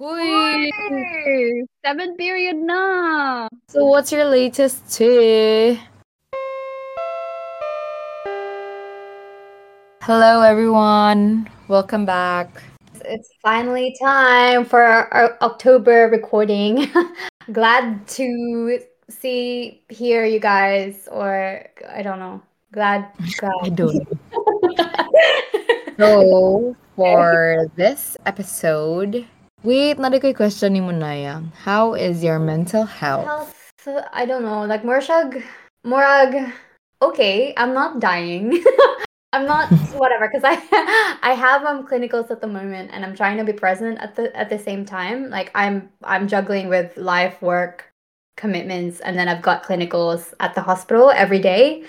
Huy! Hey, seventh period na. So what's your latest tea? Hello everyone. Welcome back. It's finally time for our October recording. Glad to see, hear you guys, or I don't know. Glad, glad. I don't know. So, for this episode, wait, na ko'y question ni Munaya. How is your mental health? Health, I don't know. Like Morshag, Morag, okay, I'm not dying. I'm not whatever because I I have um clinicals at the moment and I'm trying to be present at the at the same time. Like I'm I'm juggling with life work commitments and then I've got clinicals at the hospital every day.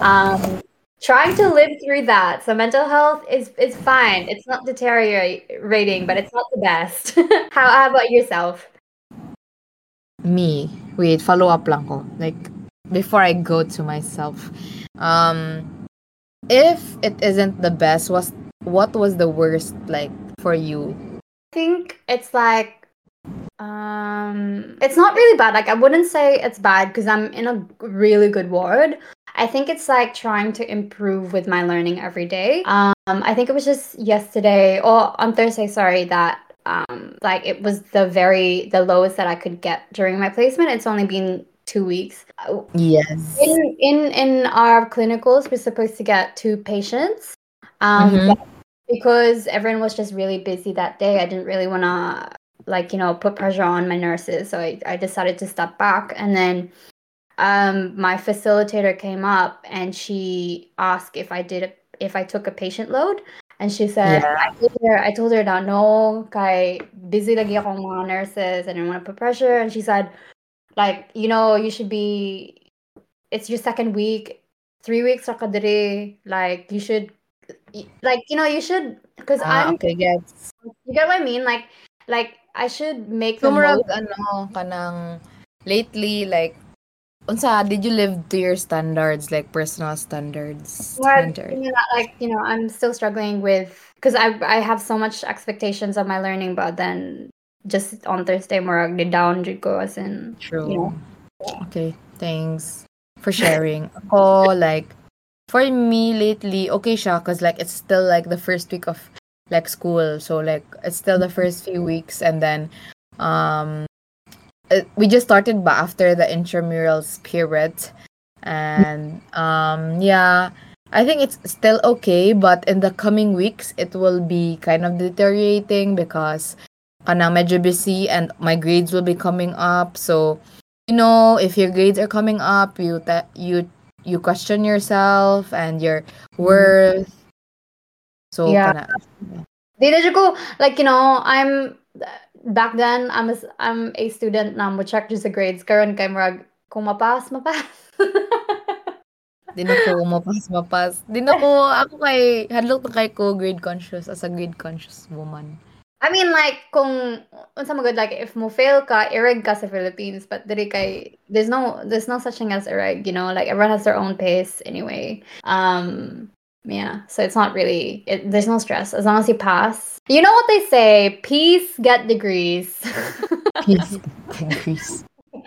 Um trying to live through that. So mental health is is fine. It's not deteriorating, but it's not the best. how how about yourself? Me. Wait, follow up lang ko. Like before I go to myself. Um if it isn't the best, was what was the worst like for you? I think it's like um it's not really bad. Like I wouldn't say it's bad because I'm in a really good ward. I think it's like trying to improve with my learning every day. Um, I think it was just yesterday or on Thursday, sorry, that um, like it was the very the lowest that I could get during my placement. It's only been two weeks. Yes. In in in our clinicals, we're supposed to get two patients. Um, Mhm. because everyone was just really busy that day. I didn't really want to like you know put pressure on my nurses, so I, I decided to step back. And then um, my facilitator came up and she asked if I did a, if I took a patient load. And she said, Yeah. I told her, I told her that no, I busy lagi akong mga nurses. I didn't want to put pressure. And she said, like, you know, you should be, it's your second week, three weeks ka. Like, you should, like, you know, you should, because Ah, I'm, okay, gets. you get what I mean? Like, like, I should make the So, murag, most. ano, kanang, lately, like, unsa, did you live to your standards, like, personal standards? Well, Standard. you know, like you know, I'm still struggling with because I I have so much expectations of my learning, but then just on Thursday, morag ni down ko as in True. you know. Okay, thanks for sharing. Ako, like, for me lately, okay siya, cause like, it's still like the first week of like school. So like, it's still the first few weeks and then, um, Uh, we just started but after the intramural spirit. And, um, yeah, I think it's still okay, but in the coming weeks, it will be kind of deteriorating because uh, kana medyo busy and my grades will be coming up. So, you know, if your grades are coming up, you ta- you you question yourself and your mm-hmm. worth. So Yeah. kana Di na jud ko like you know, I'm back then I'm a, I'm a student na mo check just the grades karon kay murag kung mapas mapas. di na ko mapas mapas. Di na ko ako kay hadlok na kay ko grade conscious as a grade conscious woman. I mean like kung unsa magud like if mo fail ka ireg ka sa Philippines but diri kay there's no there's no such thing as ireg you know like everyone has their own pace anyway um yeah so it's not really it, there's no stress as long as you pass. You know what they say peace get degrees. Peace increase.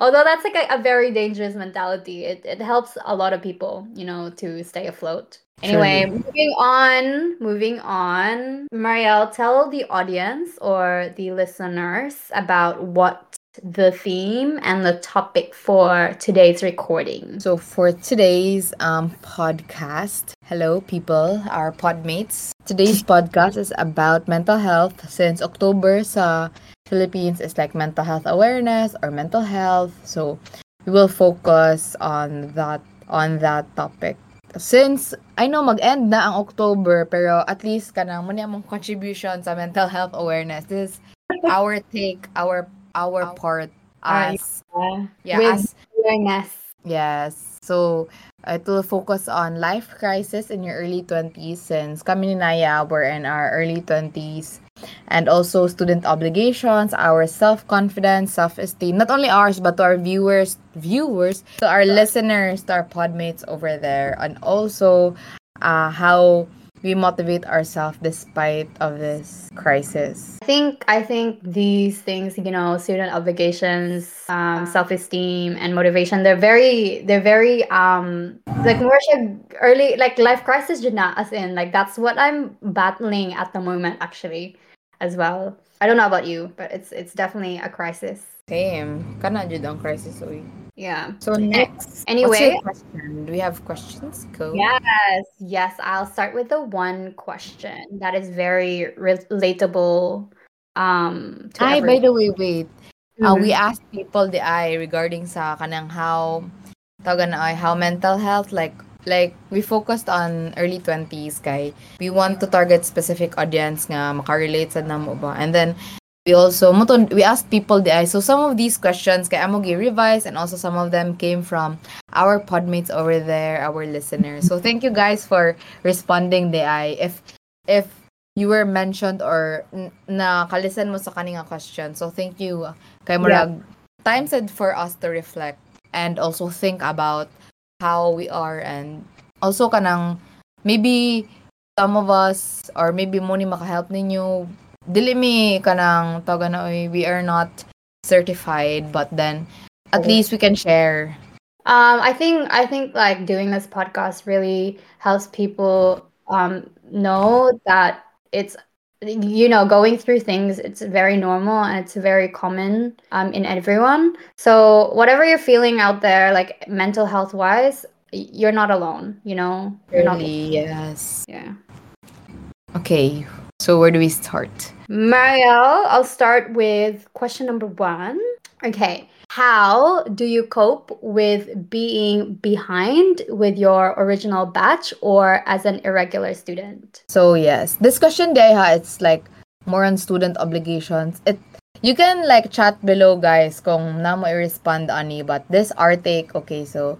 although that's like a, a very dangerous mentality. It, it helps a lot of people you know to stay afloat. Anyway moving on moving on. Marielle tell the audience or the listeners about what the theme and the topic for today's recording So for today's um podcast, hello people, our podmates. Today's podcast is about mental health since October sa Philippines is like mental health awareness or mental health. So we will focus on that on that topic. Since I know mag-end na ang October pero at least kanang mo among contribution sa mental health awareness. This is our take, our our part as Uh, yeah, with as awareness Yes. So, it will focus on life crisis in your early 20s since kami ni Naya were in our early 20s. And also student obligations, our self-confidence, self-esteem, not only ours, but to our viewers, viewers, to our listeners, to our podmates over there. And also, uh, how we motivate ourselves despite of this crisis? I think I think these things, you know, student obligations, um, self-esteem, and motivation, they're very they're very um like more early like life crisis not as in like that's what I'm battling at the moment actually as well. I don't know about you, but it's it's definitely a crisis. Same. Kana jud ang crisis oy. Yeah. So next, anyway, question? Do we have questions? Go. Yes, yes. I'll start with the one question that is very relatable. Um. To Ay, by the way, wait. Mm-hmm. Uh, we asked people the I regarding sa kanang how tawagan na how mental health like like we focused on early 20s kay we want to target specific audience nga makarelate sa namo ba and then we also we asked people the so some of these questions kay amo revise and also some of them came from our podmates over there our listeners. So thank you guys for responding the if if you were mentioned or na kalisten mo sa kaninga question so thank you kay murag. Yeah. time said for us to reflect and also think about how we are and also kanang maybe some of us or maybe mo ni makahelp ninyo dili mi kanang tawag na oy we are not certified but then at least we can share. Um i think i think like doing this podcast really helps people um know that it's you know going through things it's very normal and it's very common um in everyone. So whatever you're feeling out there like mental health wise you're not alone you know? You're really, not yes. Yeah. Okay so where do we start? Mariel, I'll start with question number one. Okay. How do you cope with being behind with your original batch or as an irregular student? So yes, this question Deha, it's like more on student obligations. It you can like chat below guys kung na mo i-respond ani but this our take okay so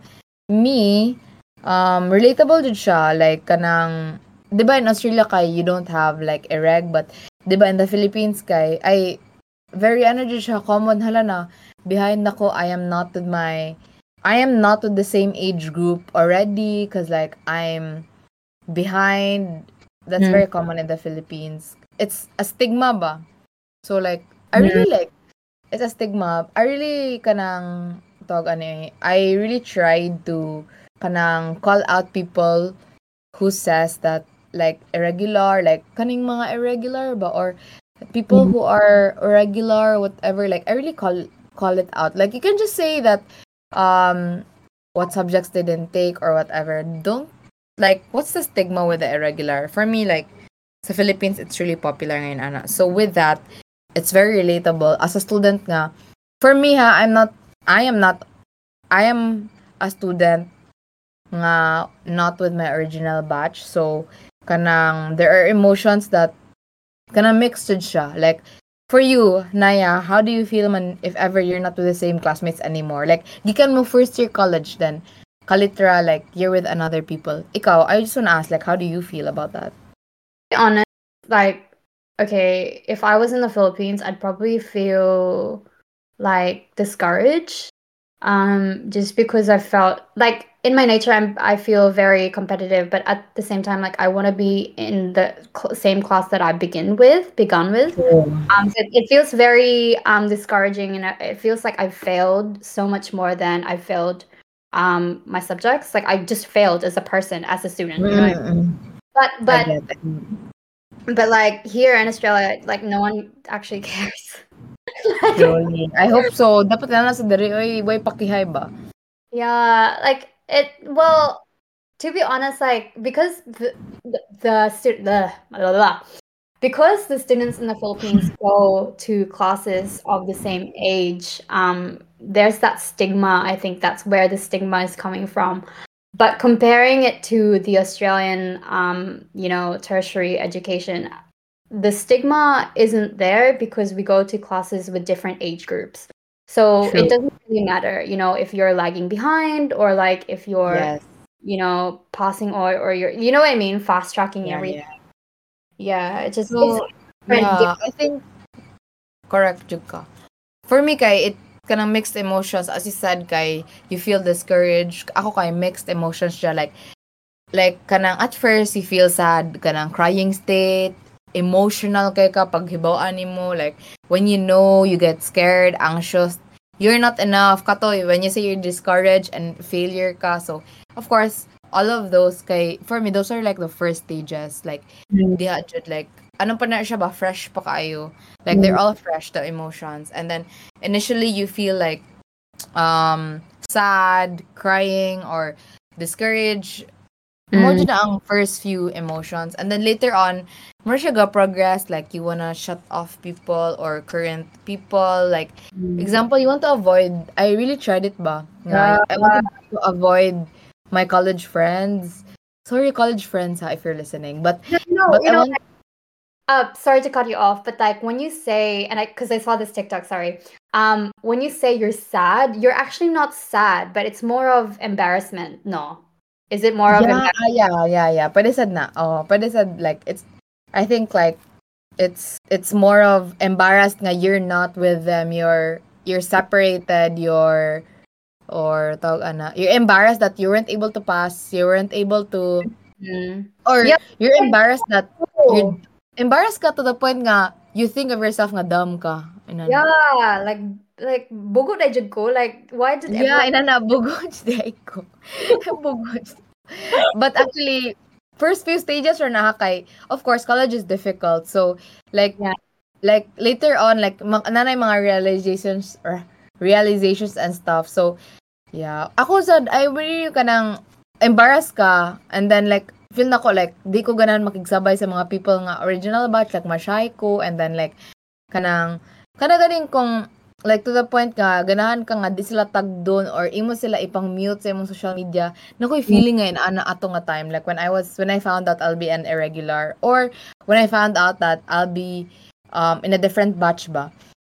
me um relatable jud siya like kanang 'di ba in Australia kay you don't have like a reg but 'di ba in the Philippines kay ay very ano siya. Common hala na. Behind ako I am not with my I am not with the same age group already cuz like I'm behind. That's mm. very common in the Philippines. It's a stigma ba? So like I really mm. like it's a stigma. I really kanang tawag ano I really tried to kanang call out people who says that like irregular, like kaning mga irregular ba or people mm-hmm. who are irregular, whatever. Like I really call call it out. Like you can just say that um what subjects they didn't take or whatever. Don't like what's the stigma with the irregular? For me, like the Philippines, it's really popular ngayon, ana. So with that, it's very relatable. As a student nga, for me ha, I'm not, I am not, I am a student nga not with my original batch. So kanang there are emotions that kanang mixed siya. Like for you, Naya, how do you feel man if ever you're not with the same classmates anymore? Like gikan mo first year college then kalitra like you're with another people. Ikaw, I just want to ask like how do you feel about that? Be Honest, like okay, if I was in the Philippines, I'd probably feel like discouraged um just because I felt like in my nature I'm I feel very competitive but at the same time like I want to be in the cl- same class that I begin with begun with. Um so it, it, feels very um discouraging and it feels like I failed so much more than I failed um my subjects. Like I just failed as a person as a student you know? But but but like here in Australia like no one actually cares. I hope so. Dapat na sa diri oy way pakihay ba? Yeah like it well, to be honest, like because the the, the the blah, blah, blah, because the students in the Philippines go to classes of the same age, um, there's that stigma. I think that's where the stigma is coming from. But comparing it to the Australian, um, you know, tertiary education, the stigma isn't there because we go to classes with different age groups. So True. it doesn't really matter, you know, if you're lagging behind or like if you're, yes. you know, passing or or you're, you know what I mean, fast tracking yeah, everything. Yeah. yeah, it just so, yeah, I think correct Juka. For me kay it kanang mixed emotions as you said kay you feel discouraged. Ako kay mixed emotions siya like like kanang at first you feel sad kanang crying state emotional kay ka pag hibawaan nimo like when you know you get scared anxious you're not enough. Katoy when you say you're discouraged and failure ka so of course all of those kay for me those are like the first stages. Like mm. diha jud like ano pa na siya ba? Fresh pa kayo like mm. they're all fresh the emotions. And then initially you feel like um sad crying or discouraged mm. mo na ang first few emotions and then later on more siya progress like you wanna shut off people or current people like mm. example you want to avoid I really tried it ba yeah. I want to avoid my college friends. Sorry, college friends, ha, if you're listening. But no, but you know, want... uh, sorry to cut you off, but like when you say, and I, because I saw this TikTok, sorry, um, when you say you're sad, you're actually not sad, but it's more of embarrassment. No, is it more of yeah, yeah, yeah, yeah. But said na, oh, but said like it's, I think like it's it's more of embarrassed nga you're not with them, you're you're separated, you're or tawag ana, you're embarrassed that you weren't able to pass, you weren't able to mm. or yep. you're embarrassed that you're embarrassed ka to the point nga you think of yourself nga dumb ka. Inana. Yeah, like like bugod jud ko. Like why did Yeah, everyone... inana bugod jud ko. bugod. But actually first few stages are na kay of course college is difficult. So like yeah. like later on like nanay mga realizations or realizations and stuff. So, yeah. Ako sad, I really kanang embarrassed ka and then like feel na ko like di ko ganan makigsabay sa mga people nga original batch like mashay ko and then like kanang kana ganing kung like to the point nga ganahan ka nga di sila tag doon or imo sila ipang mute sa imong social media nakoy feeling ngayon ana ato nga time like when I was when I found out I'll be an irregular or when I found out that I'll be um in a different batch ba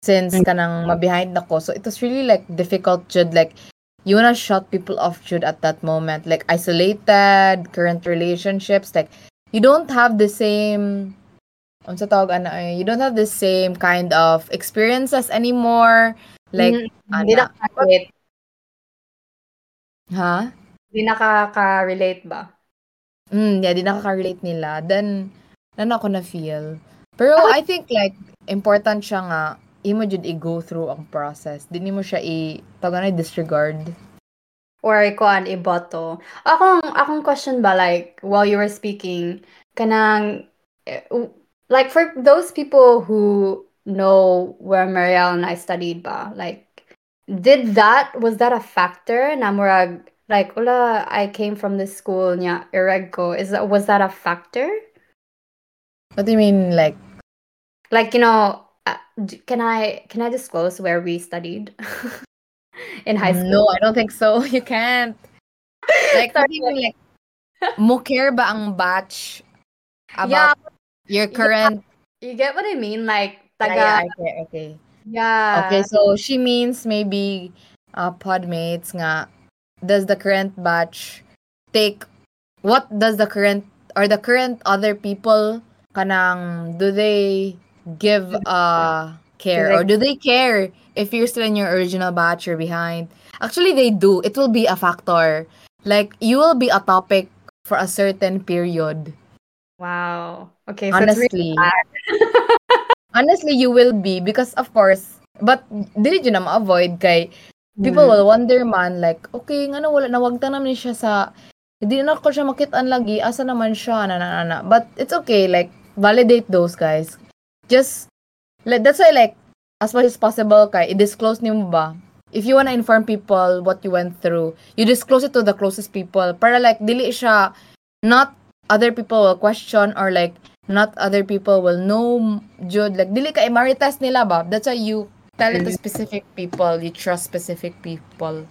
since mm. kanang mabehind ko. So it was really like difficult jud like you wanna shut people off jud at that moment. Like isolated, current relationships, like you don't have the same unsa tawag ana eh, you don't have the same kind of experiences anymore. Like mm, ana. Di Ha? Di nakaka-relate ba? Mm, yeah, di nakaka-relate nila. Then, nan ako na feel. Pero I think like important siya nga imo jud i-go through ang process. Dili mo siya i taganay disregard. Or kuan iboto. Akong akong question ba like while you were speaking kanang eh, like for those people who know where Marielle and I studied ba like did that was that a factor na murag like ula I came from this school nya ireg ko is that was that a factor what do you mean like like you know uh, can I can I disclose where we studied in high school? No, I don't think so. You can't. Like, Sorry. like mo care ba ang batch about yeah, your current you get what I mean? Like taga yeah, okay okay yeah. Okay so she means maybe uh podmates nga does the current batch take what does the current or the current other people kanang do they give uh care? or do they care if you're still in your original batch or behind? Actually they do. It will be a factor. Like you will be a topic for a certain period. Wow okay so honestly really honestly. you will be because of course but dili you na ma-avoid kay people mm. will wonder man like okay nga na wala nawagta naman siya sa hindi na ko siya makitaan lagi asa naman siya na na na. But it's okay like validate those guys. Just like that's why like as much as possible kay i-disclose niyo ba? If you wanna inform people what you went through you disclose it to the closest people. Para like dili siya not other people will question or like not other people will know jud like dili ka i-maritas nila ba that's why you tell it to mm-hmm. specific people you trust specific people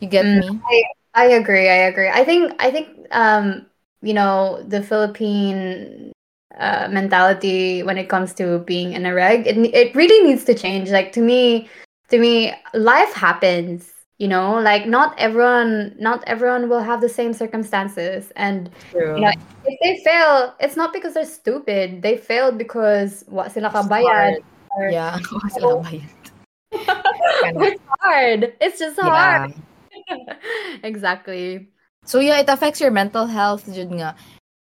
you get mm, me I, I agree i agree i think i think um you know the philippine uh, mentality when it comes to being in a reg. It it really needs to change. Like to me, to me, life happens. You know, like not everyone, not everyone will have the same circumstances, and True. you know, if they fail, it's not because they're stupid. They failed because what sila kabayad. Or, yeah, sila it's hard. It's just hard. Yeah. exactly. So yeah, it affects your mental health jud nga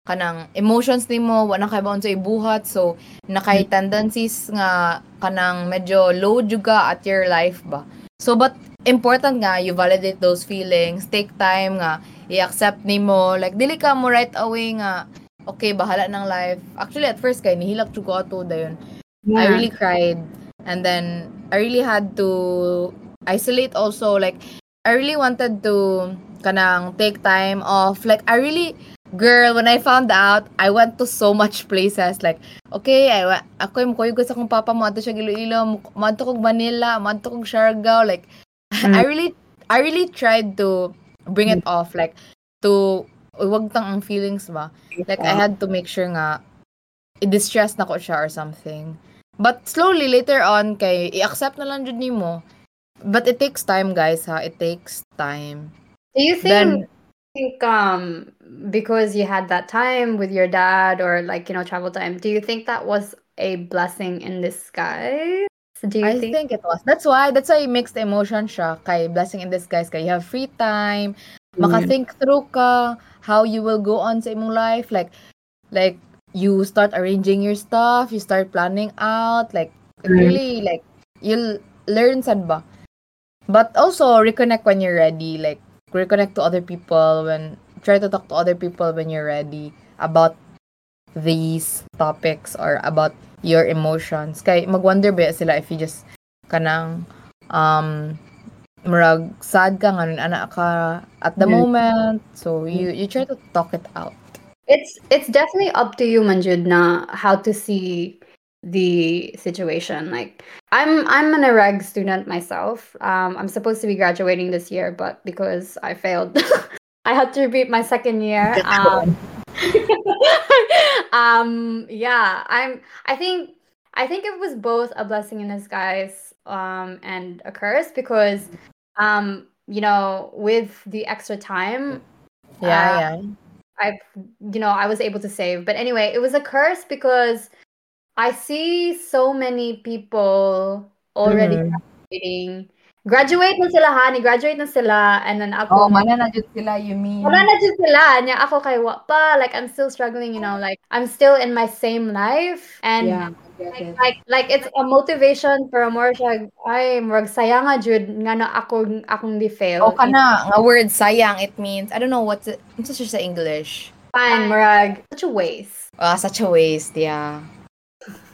kanang emotions nimo wa na kay baon sa ibuhat so nakay tendencies nga kanang medyo low juga at your life ba. So but important nga you validate those feelings, take time nga i-accept nimo like dili ka mo right away nga okay bahala ng life. Actually at first kay nihilak jud ko ato dayon. I Yeah. really cried and then I really had to isolate also like I really wanted to kanang take time off like I really girl when I found out I went to so much places like okay I ako yung kuyog sa akong papa mo ato siya Iloilo mo ato kog Manila mo ato kog Siargao like I really I really tried to bring it off like to wag tang ang feelings ba? Like I had to make sure nga i-distress na ko siya or something. But slowly later on kay i-accept na lang jud nimo. But it takes time guys ha? It takes time. Do you think then think um because you had that time with your dad or like you know travel time do you think that was a blessing in disguise do you I think think it was. That's why, that's why mixed emotion siya kay blessing in disguise kay you have free time, maka-think through ka how you will go on sa imong life like like you start arranging your stuff, you start planning out like Mm. really like you'll learn sad ba. But also reconnect when you're ready, like reconnect to other people when try to talk to other people when you're ready about these topics or about your emotions. Kay magwonder ba sila if you just kanang um murag sad ka nga ana ka at the moment. So you you try to talk it out. it's it's definitely up to you manjud na how to see the situation. Like i'm i'm an irreg student myself. Um i'm supposed to be graduating this year but because i failed i had to repeat my second year. Um um yeah i'm i think i think it was both a blessing in disguise um and a curse because um you know with the extra time Yeah, Uh, yeah. I've you know I was able to save. But anyway, it was a curse because I see so many people already Mhm. Graduating. Graduate na sila ha, ni graduate na sila and then ako Oh, mana na jud sila you mean. wala na dyan sila. Nya ako kay wa pa, like I'm still struggling, you know, like I'm still in my same life and Yeah, like, like like it's a motivation for more siya ay murag sayang nga jud nga na ako akong di fail. O kana nga word sayang it means I don't know what's it unsa siya sa English. Fine, murag such a waste. Ah, such a waste, yeah.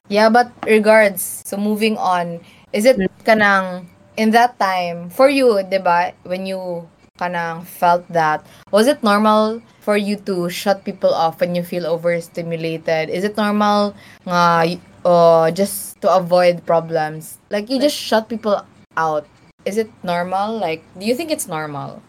Yeah, but regards, so moving on, is it kanang in that time for you, 'di ba, when you kanang felt that, was it normal for you to shut people off when you feel overstimulated? Is it normal nga uh, just to avoid problems? Like you just shut people out. Is it normal? Like do you think it's normal?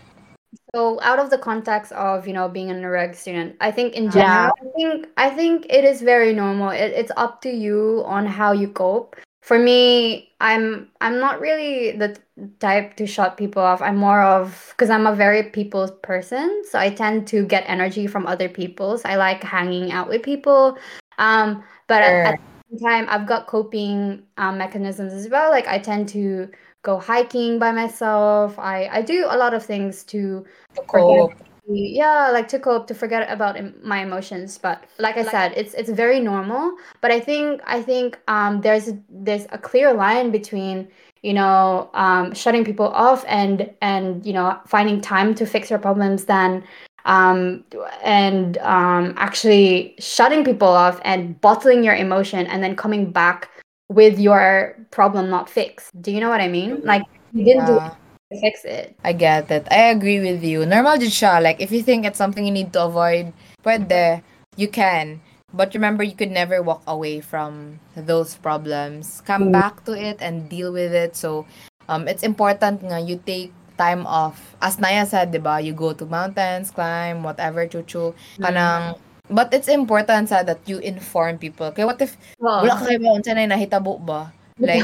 So out of the context of you know being an reg student, I think in Yeah. general, I think I think it is very normal. It, it's up to you on how you cope. For me, I'm I'm not really the type to shut people off. I'm more of because I'm a very people person, so I tend to get energy from other people. So I like hanging out with people. Um, but at, at the same time, I've got coping um, mechanisms as well. Like I tend to go hiking by myself. I I do a lot of things to To cope. Yeah like to cope to forget about my emotions but like i said it's it's very normal but i think i think um there's there's a clear line between you know um shutting people off and and you know finding time to fix your problems than um and um actually shutting people off and bottling your emotion and then coming back with your problem not fixed. Do you know what i mean? Like you didn't do Yeah. to fix it I get it. I agree with you. Normal jud siya. Like, if you think it's something you need to avoid, pwede. You can. But remember, you could never walk away from those problems. Come back to it and deal with it. So, um, it's important nga you take time off. As Naya said, di ba? You go to mountains, climb, whatever, chuchu. Kanang, but it's important sa that you inform people. Kaya what if, Oh. wala ka kayo ba, unsa na nahitabo ba? Like,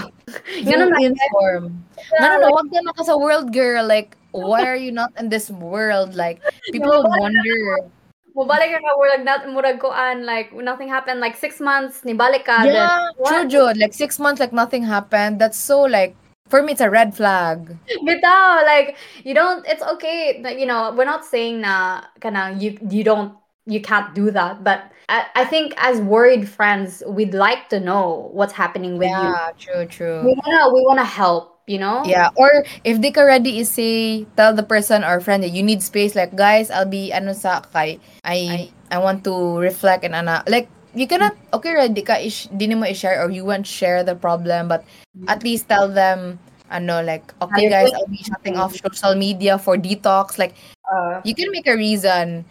you Ganun na- inform. No, no, no. Wag na ka sa world, girl. Like, why are you not in this world? Like, people would wonder. Mubalik ka ka, murag, nat, murag koan, like, nothing happened, like, six months, nibalik ka, Yeah, then, true? Jude. Like, six months, like, nothing happened. That's so, like, for me it's a red flag. Bitaw, like you don't. It's okay. You know, we're not saying na kana you you don't you can't do that, but I, I think as worried friends, we'd like to know what's happening with you. Yeah, true, true. We wanna we wanna help. You know. Yeah, or if they already is say tell the person or friend that you need space like guys, I'll be ano sa kay I I I want to reflect and ana like you cannot okay ready ka is di mo i-share or you want share the problem but at least tell them ano like okay guys, I'll be shutting off social media for detox like Uh, you can make a reason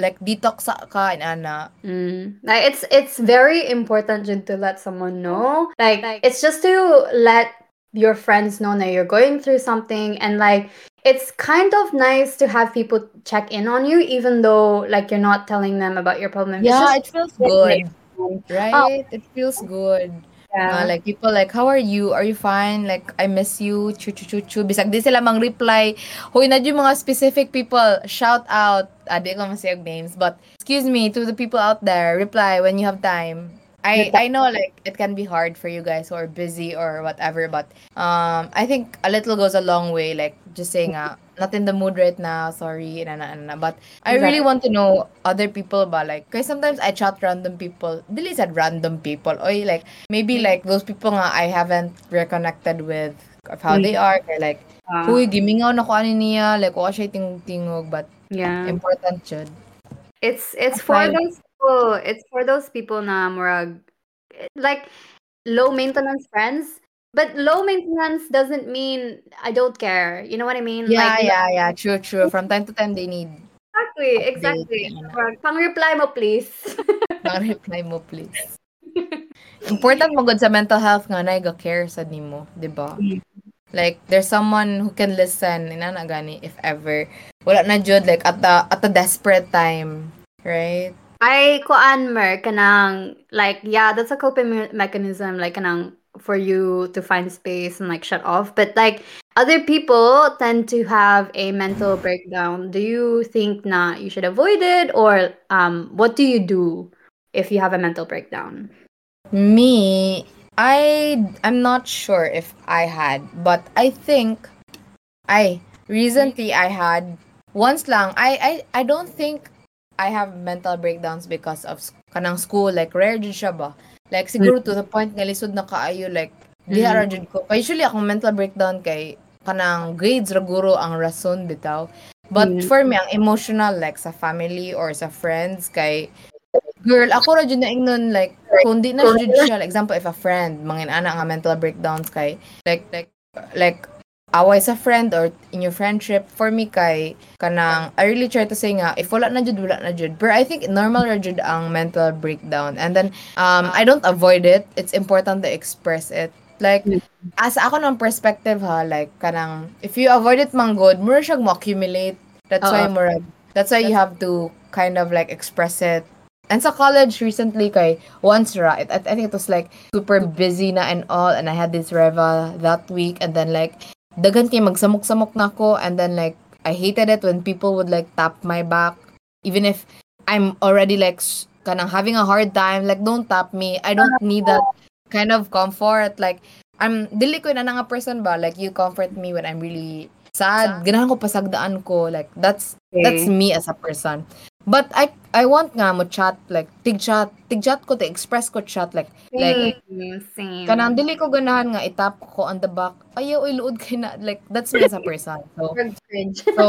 like detox ka and ana. Mm. Like it's it's very important to let someone know. Like, it's just to let your friends know that you're going through something and like it's kind of nice to have people check in on you even though like you're not telling them about your problem. Yeah, just it feels good, right? It feels good. Uh, like people like, how are you? Are you fine? Like I miss you. Chu chu chu chu. Bisag di sila mang reply. Hoy na yung mga specific people. Shout out. Ah, ko masayag names, but excuse me to the people out there. Reply when you have time. I I know like it can be hard for you guys who are busy or whatever, but um I think a little goes a long way. Like just saying, ah, not in the mood right now. Sorry, na na na. But I really want to know other people ba like because sometimes I chat random people. Dili said random people. Oy like maybe like those people nga I haven't reconnected with of how they are. Kaya like Uh, Huy, gimingaw na ko ani niya. Like, siya tingog but yeah. important jud. It's it's for those people. It's for those people na murag like low maintenance friends. But low maintenance doesn't mean I don't care. You know what I mean? Yeah, like, yeah, yeah. True, true. From time to time, they need Exactly, Update, exactly. Murag, Pang-reply mo, please. Nang reply mo, please. Important mo good sa mental health nga na care sa nimo, 'di ba? Mm. Like there's someone who can listen ina na gani if ever wala na jud like at the at a desperate time, right? Ay, kuan mer, kanang, like, yeah, that's a coping me- mechanism, like, kanang, for you to find space and, like, shut off. But, like, other people tend to have a mental breakdown. Do you think na you should avoid it? Or, um, what do you do if you have a mental breakdown? Me, I I'm not sure if I had, but I think I recently I had once lang. I I I don't think I have mental breakdowns because of kanang school like rare jud siya ba. Like siguro to the point nga lisod na kaayo like di Mhm. ra jud ko. Kaya usually akong mental breakdown kay kanang grades ra guro ang rason bitaw. But Mm. for me ang emotional like sa family or sa friends kay Girl, ako ra jud na ingnon like kung di na jud siya like, example if a friend mangin ana nga mental breakdowns kay like like like away sa friend or in your friendship for me kay kanang I really try to say nga if wala na jud wala na jud. But I think normal ra jud ang mental breakdown. And then um I don't avoid it. It's important to express it. Like as ako ng perspective ha like kanang if you avoid it man good mura siya mo accumulate that's why Oo. mura that's why you have to kind of like express it. And sa college recently kay once ra I, I think it was like super busy na and all and I had this reva that week and then like dagan kay magsamok-samok na ako and then like I hated it when people would like tap my back. Even if I'm already like kanang having a hard time like don't tap me. I don't need that kind of comfort. Like I'm dili ko na nga person ba like you comfort me when I'm really sad. Ganahan ko pasagdaan ko. Like that's that's Okay. me as a person but I I want nga mo chat like tig chat tig chat ko to express ko chat like like Same, same. kanang dili ko ganahan nga itap ko on the back ayaw iluod kay na like that's me as a person so cringe. so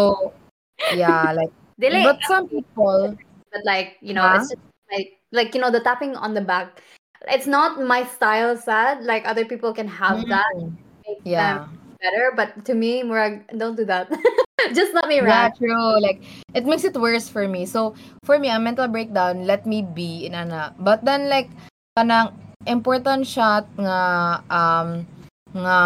yeah like Dili, but some people but like you know Huh? it's just like like you know the tapping on the back it's not my style sad like other people can have that Mm, make yeah them better but to me Murag, don't do that just let me Yeah, rant true. Like it makes it worse for me. So for me, a mental breakdown, let me be in ana. But then like kanang important shot nga um nga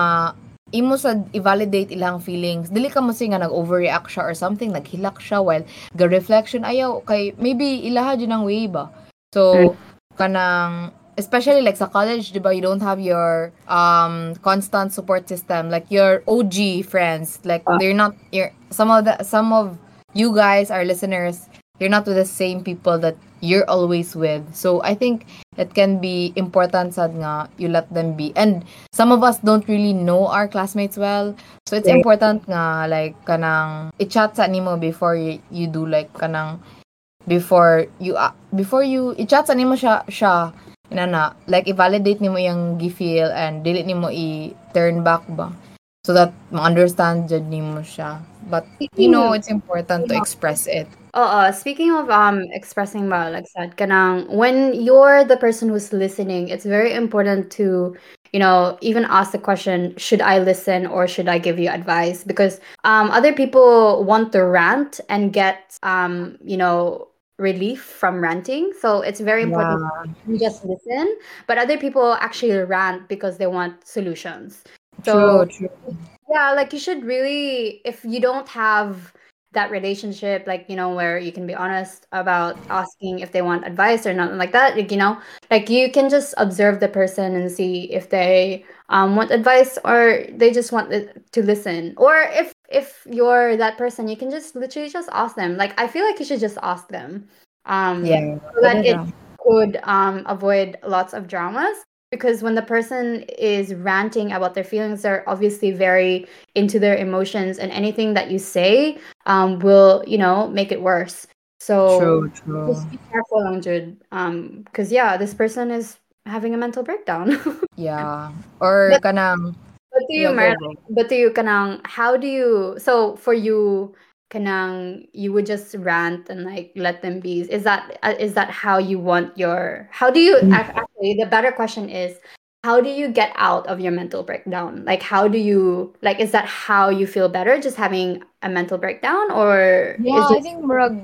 imo sa i-validate ilang feelings. Dili ka mo nga nag-overreact siya or something, naghilak siya while ga reflection ayaw kay maybe ilaha jud ang way ba. So kanang especially like sa college, di ba, you don't have your um constant support system like your OG friends. Like Ah. they're not your some of the some of you guys our listeners, you're not with the same people that you're always with. So I think it can be important sad nga you let them be. And some of us don't really know our classmates well. So it's important nga like kanang i-chat sa nimo before you, you do like kanang before you uh, before you i-chat sa nimo siya siya inana like i-validate nimo yung gi-feel and dili nimo i-turn back ba so that ma-understand jud nimo siya but you know it's important to express it Oo, speaking of um expressing ba, like said, kanang when you're the person who's listening, it's very important to, you know, even ask the question, should I listen or should I give you advice? Because um other people want to rant and get um, you know, relief from ranting. So it's very important yeah you just listen, but other people actually rant because they want solutions. True So true yeah, like you should really, if you don't have that relationship, like, you know, where you can be honest about asking if they want advice or nothing like that, like, you know, like you can just observe the person and see if they um, want advice or they just want to listen. Or if if you're that person, you can just literally just ask them. Like, I feel like you should just ask them. Um, yeah so that it could um, avoid lots of dramas because when the person is ranting about their feelings they're obviously very into their emotions and anything that you say um, will you know make it worse. So true true. just be careful lang um because yeah this person is having a mental breakdown. Yeah. Or but, kanang but to you yeah Mar- go go but to you kanang how do you so for you kanang you would just rant and like let them be is that uh, that how you want your how do you Mm. ac- actually the better question is how do you get out of your mental breakdown like how do you like is that how you feel better just having a mental breakdown or is Yeah, I think murag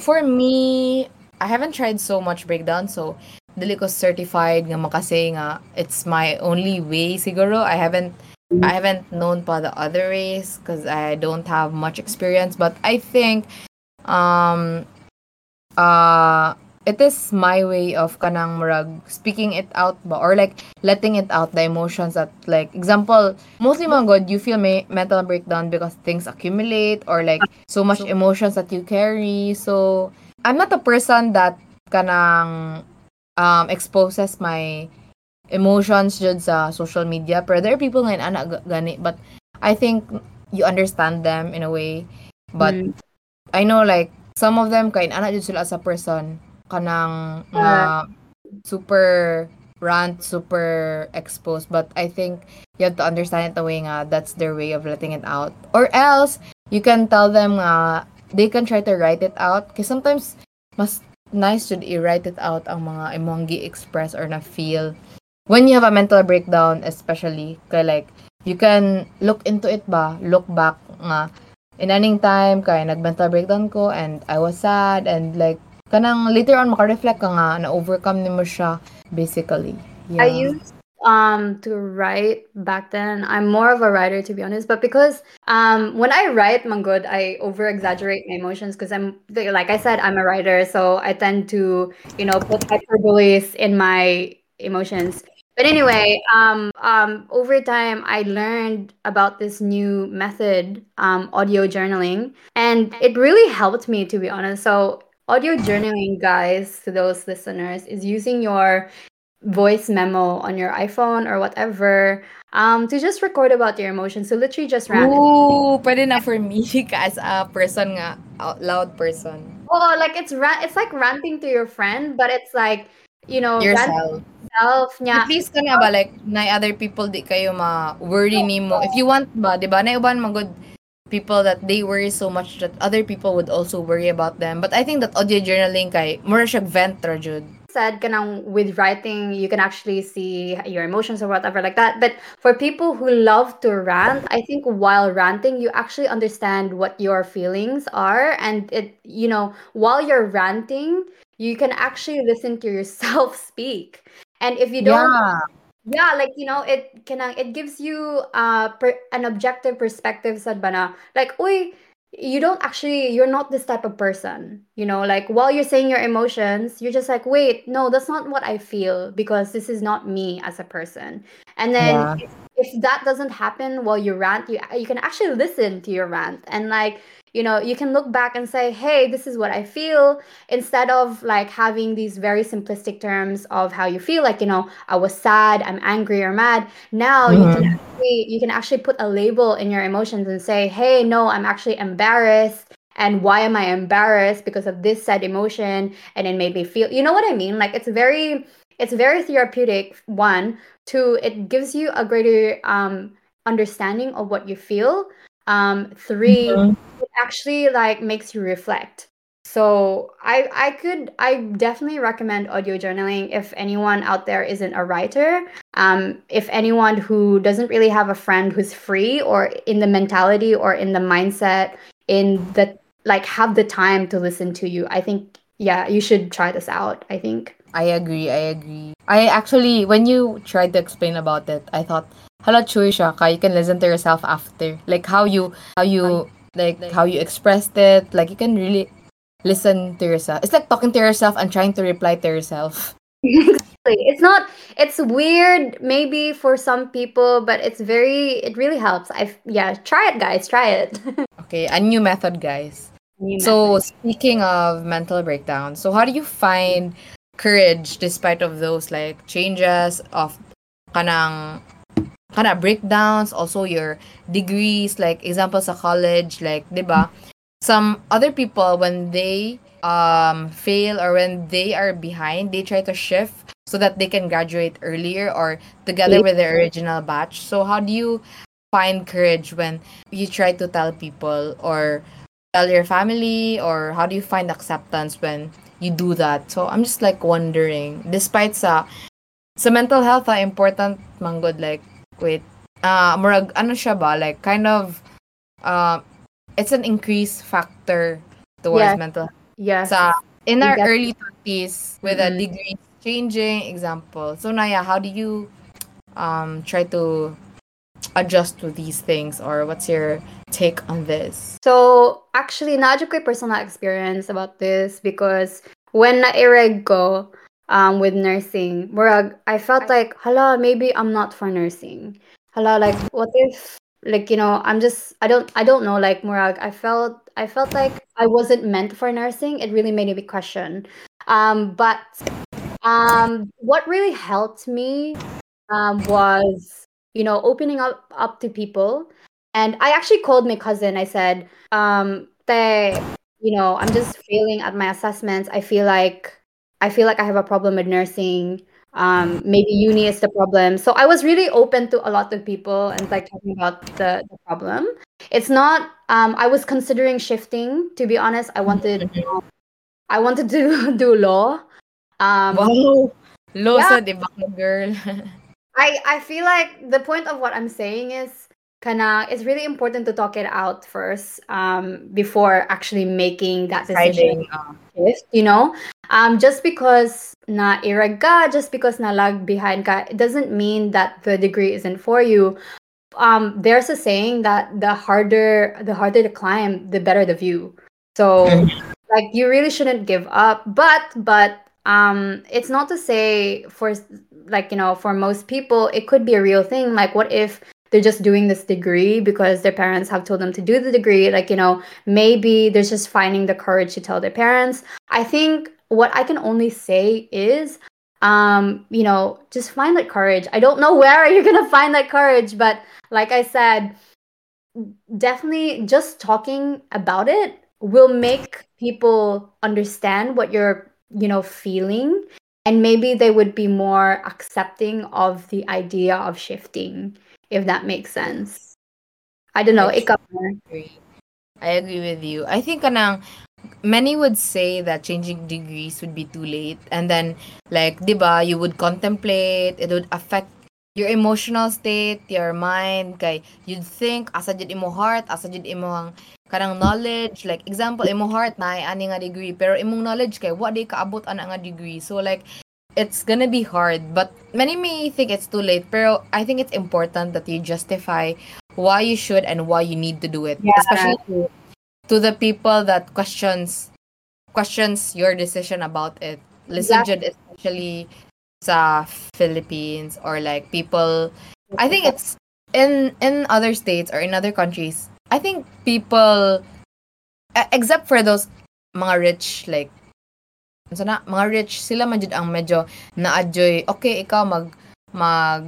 for me, I haven't tried so much breakdown so dili ko certified nga makasay nga it's my only way siguro. I haven't I haven't known pa the other ways because I don't have much experience but I think um uh it is my way of kanang murag speaking it out ba or like letting it out the emotions that like example mostly mga god you feel may mental breakdown because things accumulate or like so much emotions that you carry. So i'm not a person that kanang um exposes my emotions jud sa social media pero there are people ngayon ana ga- gani but i think you understand them in a way but Mm. I know like some of them kain ana jud sila as a person kanang nga super rant, super exposed. But I think you have to understand it the way nga that's their way of letting it out. Or else you can tell them nga they can try to write it out. Because sometimes mas nice should i-write it out ang mga imong express or na feel when you have a mental breakdown especially kay like you can look into it ba look back nga in aning time kay nag mental breakdown ko and I was sad and like kanang later on maka-reflect ka nga na overcome nimo siya basically yeah. I used um to write back then. I'm more of a writer to be honest, but because um when I write Mangod, I over exaggerate my emotions because I'm like I said, I'm a writer, so I tend to, you know, put hyperboles in my emotions. But anyway, um um over time I learned about this new method, um audio journaling, and it really helped me to be honest. So audio journaling guys to those listeners is using your voice memo on your iPhone or whatever um to just record about your emotions so literally just rant Ooh, pwede na for me as a person nga out loud person oh like it's rant it's like ranting to your friend but it's like you know rant yourself yourself At nya least kana ba like na other people di kayo ma worry nimo. If you want ba, di ba? Na uban mga good people that they worry so much that other people would also worry about them. But I think that audio journaling kay mura siya vent ra jud. said kanang with writing you can actually see your emotions or whatever like that but for people who love to rant i think while ranting you actually understand what your feelings are and it you know while you're ranting you can actually listen to yourself speak and if you don't Yeah. yeah like you know it can it gives you uh per, an objective perspective sad ba na like uy you don't actually you're not this type of person you know like while you're saying your emotions you're just like wait no that's not what i feel because this is not me as a person and then Yeah. If that doesn't happen while you rant, you you can actually listen to your rant and like you know you can look back and say hey this is what i feel instead of like having these very simplistic terms of how you feel like you know i was sad i'm angry or mad. Now you can Mhm. actually you can actually put a label in your emotions and say hey no i'm actually embarrassed and why am i embarrassed because of this sad emotion? and it made me feel you know what i mean? Like it's very it's very therapeutic one two it gives you a greater um understanding of what you feel. Um three Mhm. it actually like makes you reflect. So i i could i definitely recommend audio journaling if anyone out there isn't a writer. Um if anyone who doesn't really have a friend who's free or in the mentality or in the mindset in the like have the time to listen to you i think yeah you should try this out i think I agree, I agree. I actually, when you tried to explain about it, I thought, hala, chewy siya ka. You can listen to yourself after. Like how you, how you, like how you expressed it. Like you can really listen to yourself. It's like talking to yourself and trying to reply to yourself. exactly it's not it's weird maybe for some people but it's very it really helps i yeah try it guys try it Okay, a new method, guys. New So method. speaking of mental breakdown, so how do you find courage despite of those like changes of kanang kana breakdowns, also your degrees, like example sa college, like 'di ba? Some other people when they um fail or when they are behind, they try to shift so that they can graduate earlier or together with their original batch. So how do you find courage when you try to tell people or tell your family or how do you find acceptance when you do that so i'm just like wondering despite sa sa mental health ah, important manggod like wait uh murag ano siya ba like kind of uh it's an increase factor towards Yes. mental yes sa in our Exactly. early 20s with a Mhm. degree changing example so naya how do you um try to adjust to these things or what's your take on this So actually, not a great personal experience about this because when na-ireg ko um, with nursing, murag, I felt like, hala, maybe I'm not for nursing. Hala, like, what if, like, you know, I'm just, I don't, I don't know, like, murag, I felt, I felt like I wasn't meant for nursing. It really made me question. Um, but um, what really helped me um, was, you know, opening up up to people. And I actually called my cousin. I said, um, "Te, you know, I'm just failing at my assessments. I feel like I feel like I have a problem with nursing. Um, maybe uni is the problem." So I was really open to a lot of people and like talking about the, the problem. It's not. Um, I was considering shifting. To be honest, I wanted. Um, I wanted to do law. Um, Wow! Low yeah. sa diba girl? I I feel like the point of what I'm saying is kana it's really important to talk it out first um before actually making that decision. Shift, you know? Um just because na iraga just because na lag behind ka it doesn't mean that the degree isn't for you. Um there's a saying that the harder the harder to climb the better the view. So like you really shouldn't give up but but um it's not to say for like you know for most people it could be a real thing. Like what if they're just doing this degree because their parents have told them to do the degree. Like you know maybe they're just finding the courage to tell their parents. I think what i can only say is um you know just find that courage. I don't know where you're gonna find that courage but like i said definitely just talking about it will make people understand what you're you know feeling and maybe they would be more accepting of the idea of shifting if that makes sense i don't know I ikaw agree. I agree with you. I think kanang many would say that changing degrees would be too late and then like ba you would contemplate it would affect your emotional state your mind kay you'd think asa jud imo heart asa jud imong kanang knowledge. Like example imo heart na ani nga degree pero imong knowledge kay wa di kaabot ana nga degree. So like it's gonna be hard but many may think it's too late pero I think it's important that you justify why you should and why you need to do it. Yeah. Especially to, to the people that questions questions your decision about it. Listen exactly. Especially sa Philippines or like people I think it's in in other states or in other countries, I think people uh, except for those mga rich like so na mga rich sila man jud ang medyo na-enjoy okay ikaw mag mag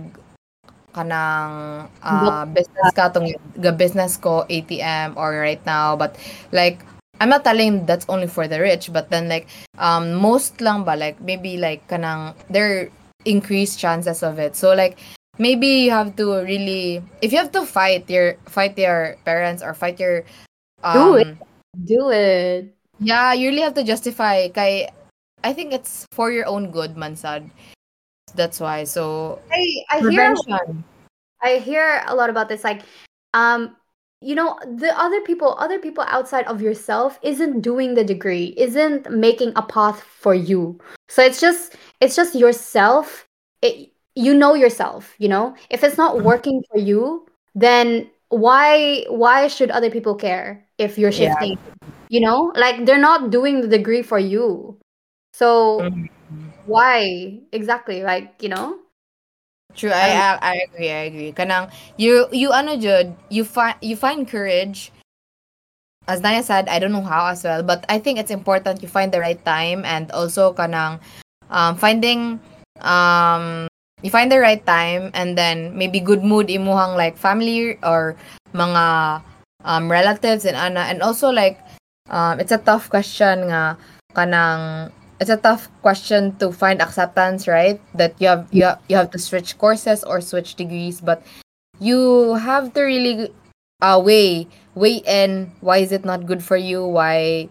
kanang uh, business ka tong ga business ko ATM or right now but like I'm not telling that's only for the rich but then like um most lang ba like maybe like kanang there increased chances of it so like maybe you have to really if you have to fight your fight your parents or fight your um, do it do it yeah you really have to justify kay I think it's for your own good, Mansad. That's why. So I I hear I hear a lot about this. Like, um, you know, the other people, other people outside of yourself isn't doing the degree, isn't making a path for you. So it's just it's just yourself. It you know yourself, you know? If it's not mm-hmm. working for you, then why why should other people care if you're shifting? Yeah. You know? Like they're not doing the degree for you. So mm-hmm. why exactly? Like you know. True, I, I I agree, I agree. Kanang you you ano jud, you find you find courage. As Naya said, I don't know how as well, but I think it's important you find the right time and also kanang um finding um you find the right time and then maybe good mood imuhang like family or mga um relatives and ana and also like um it's a tough question nga kanang it's a tough question to find acceptance, right? That you have you have, you have to switch courses or switch degrees, but you have to really uh weigh weigh in why is it not good for you, why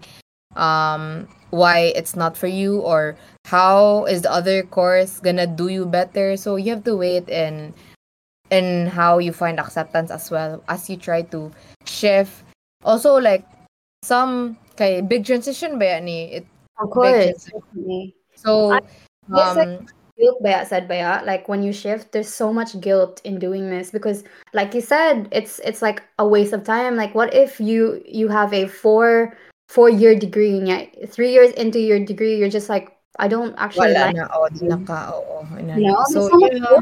um why it's not for you or how is the other course gonna do you better. So you have to weigh it in in how you find acceptance as well as you try to shift. Also like some kay big transition ba ni it of course. So, um, like guilt baya said baya like when you shift there's so much guilt in doing this because like you said it's it's like a waste of time. Like what if you you have a four four year degree and yet three years into your degree you're just like I don't actually Wala like na, oh, di na ka, oo, you know so, so yeah.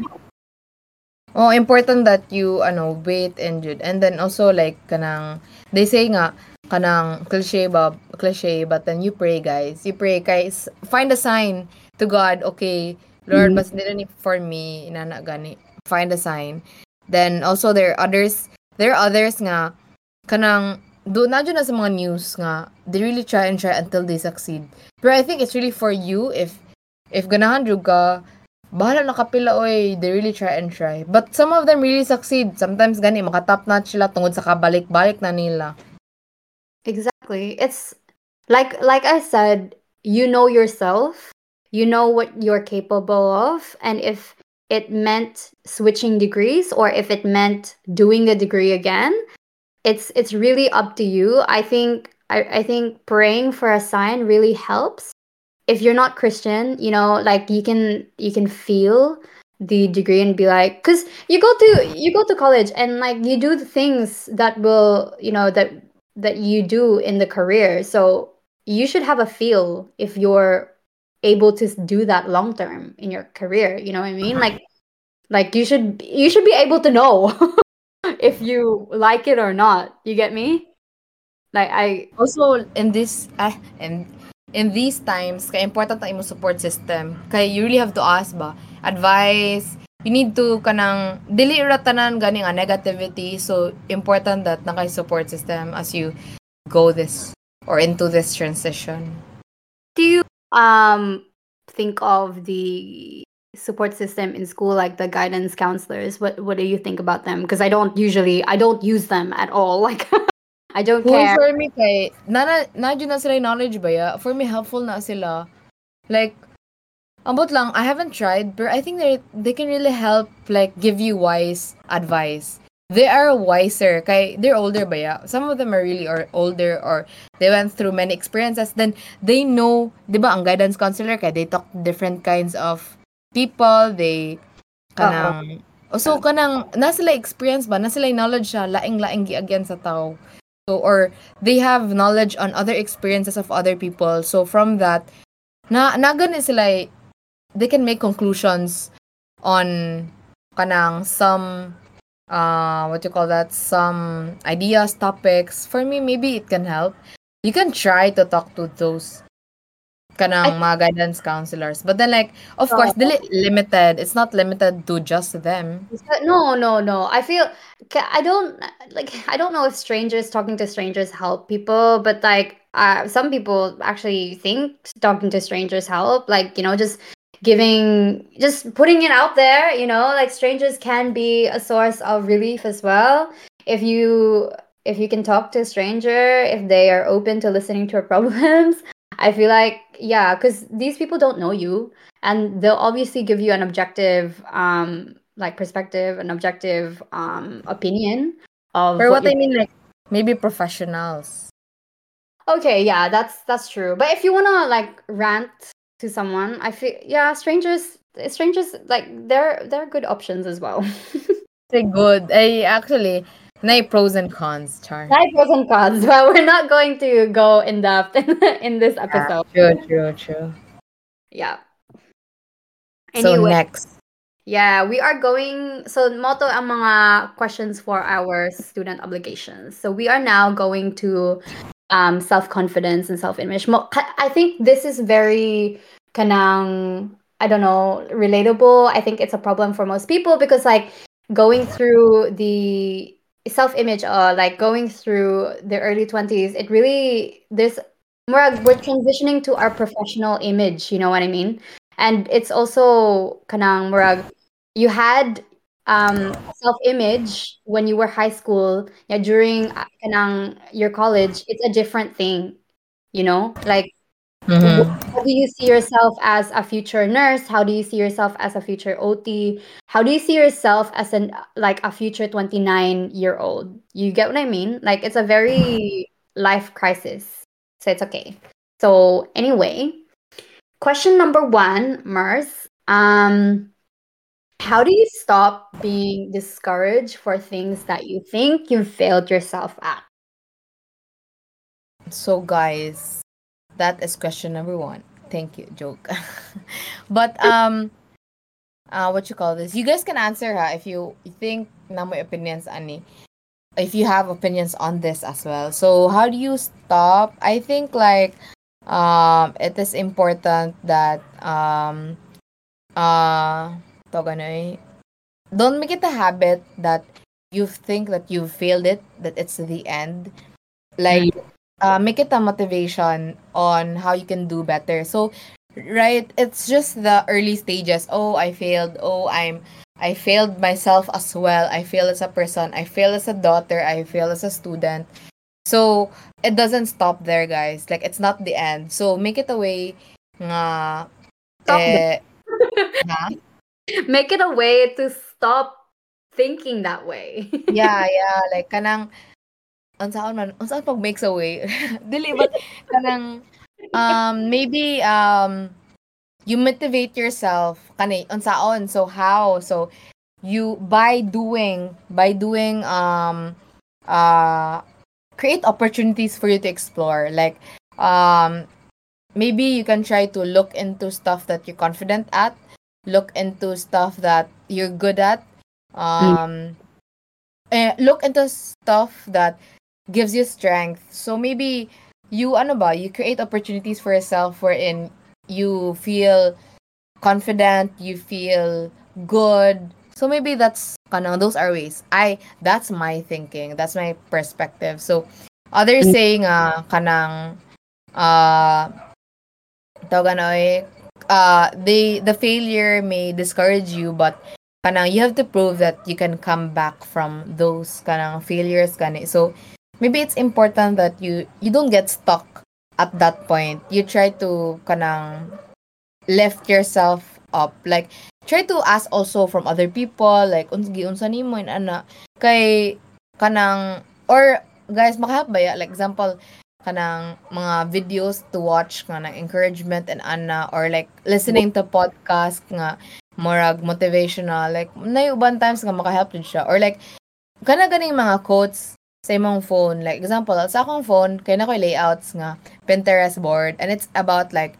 Oh, important that you ano wait and and then also like kanang they say nga kanang cliche ba cliche but then you pray guys. You pray guys. Find a sign to God okay Lord mm-hmm. mas ni for me inana gani. Find a sign. Then also there are others there are others nga kanang do na na sa mga news nga they really try and try until they succeed. But I think it's really for you if if ganahan jud ka bahala na kapila oy they really try and try. But some of them really succeed. Sometimes gani maka top notch sila tungod sa kabalik-balik na nila Exactly. It's like like I said, you know yourself. You know what you're capable of and if it meant switching degrees or if it meant doing the degree again, it's it's really up to you. I think I, I think praying for a sign really helps. If you're not Christian, you know, like you can you can feel the degree and be like because you go to you go to college and like you do the things that will you know that that you do in the career. So you should have a feel if you're able to do that long term in your career. You know what I mean? Like like you should you should be able to know if you like it or not. You get me? Like I also in this uh, in in these times kay important ang imo support system. Kay you really have to ask ba advice, you need to kanang dili ra tanan gani nga negativity so important that nakay support system as you go this or into this transition. Do you um think of the support system in school like the guidance counselors? What what do you think about them? Because i don't usually i don't use them at all. Like i don't care. for me kay na na, na na sila knowledge ba ya? For me helpful na sila. Like Ambot lang, I haven't tried, but I think they they can really help like give you wise advice. They are wiser, kay they're older ba ya? Some of them are really or older or they went through many experiences. Then they know, 'di ba, ang guidance counselor kay they talk different kinds of people, they kanang uh-huh. so kanang sila experience ba, sila knowledge siya laing-laing giagyan sa tao. So or they have knowledge on other experiences of other people. So from that, na nagani sila they can make conclusions on kanang some uh what you call that? Some ideas topics. For me maybe it can help. You can try to talk to those kanang mga guidance counselors. But then like of So, course dili limited. It's not limited to just them. No, no, no. I feel I don't like I don't know if strangers talking to strangers help people, but like uh, some people actually think talking to strangers help. Like you know, just giving, just putting it out there. You know, like strangers can be a source of relief as well. If you if you can talk to a stranger, if they are open to listening to your problems, I feel like yeah, because these people don't know you, and they'll obviously give you an objective, um, like perspective, an objective, um, opinion of or what what i mean like maybe professionals Okay, yeah, that's that's true. But if you wanna like rant to someone, I feel yeah, strangers, strangers like they're they're good options as well. they're good i actually na pros and cons char Like pros and cons, but we're not going to go in depth in, in this yeah, episode. true true true Yeah. so next Yeah, we are going so motto ang mga questions for our student obligations. So we are now going to um self-confidence and self-image. Mo- I think this is very kanang I don't know, relatable. I think it's a problem for most people because like going through the self-image or like going through the early 20s, it really there's more we're transitioning to our professional image, you know what I mean? and it's also kanang murag you had um self-image when you were high school yeah during uh, kanang your college it's a different thing you know? Like Mhm. how do you see yourself as a future nurse? How do you see yourself as a future ot how do you see yourself as an like a future 29 year old you get what i mean? Like it's a very life crisis so it's okay. So anyway question number one mers um how do you stop being discouraged for things that you think you failed yourself at So guys, that is question number one. Thank you, joke. but um uh what you call this? You guys can answer ha if you think na may opinions ani. If you have opinions on this as well. So how do you stop? I think like um it is important that um uh tawag ano eh, don't make it a habit that you think that you failed it, that it's the end. Like uh, make it a motivation on how you can do better. So, right, it's just the early stages. Oh, I failed. Oh, I'm I failed myself as well. I failed as a person. I failed as a daughter. I failed as a student. So, it doesn't stop there, guys. Like it's not the end. So, make it a way nga eh? make it a way to stop thinking that way. Yeah, yeah, like kanang unsaon man unsaon pag makes a way. Dili but kanang um maybe um you motivate yourself kani unsaon so how? So you by doing by doing um uh create opportunities for you to explore. Like um maybe you can try to look into stuff that you're confident at look into stuff that you're good at um eh, look into stuff that gives you strength. So maybe you ano ba you create opportunities for yourself wherein you feel confident you feel good. So maybe that's kanang those are ways. I that's my thinking. That's my perspective. So others Mm. saying uh kanang uh tawag ano eh, uh they the failure may discourage you but kanang you have to prove that you can come back from those kanang failures kani so maybe it's important that you you don't get stuck at that point. You try to kanang lift yourself up. Like try to ask also from other people like uns giunsa nimo in ana kay kanang or guys makahelp ba ya like example kanang mga videos to watch nga ng encouragement and ana or like listening to podcast nga morag motivational like nay uban times nga makahelp jud siya. Or like kana ganing mga quotes sa imong phone like example sa akong phone kay na ko'y layouts nga Pinterest board and it's about like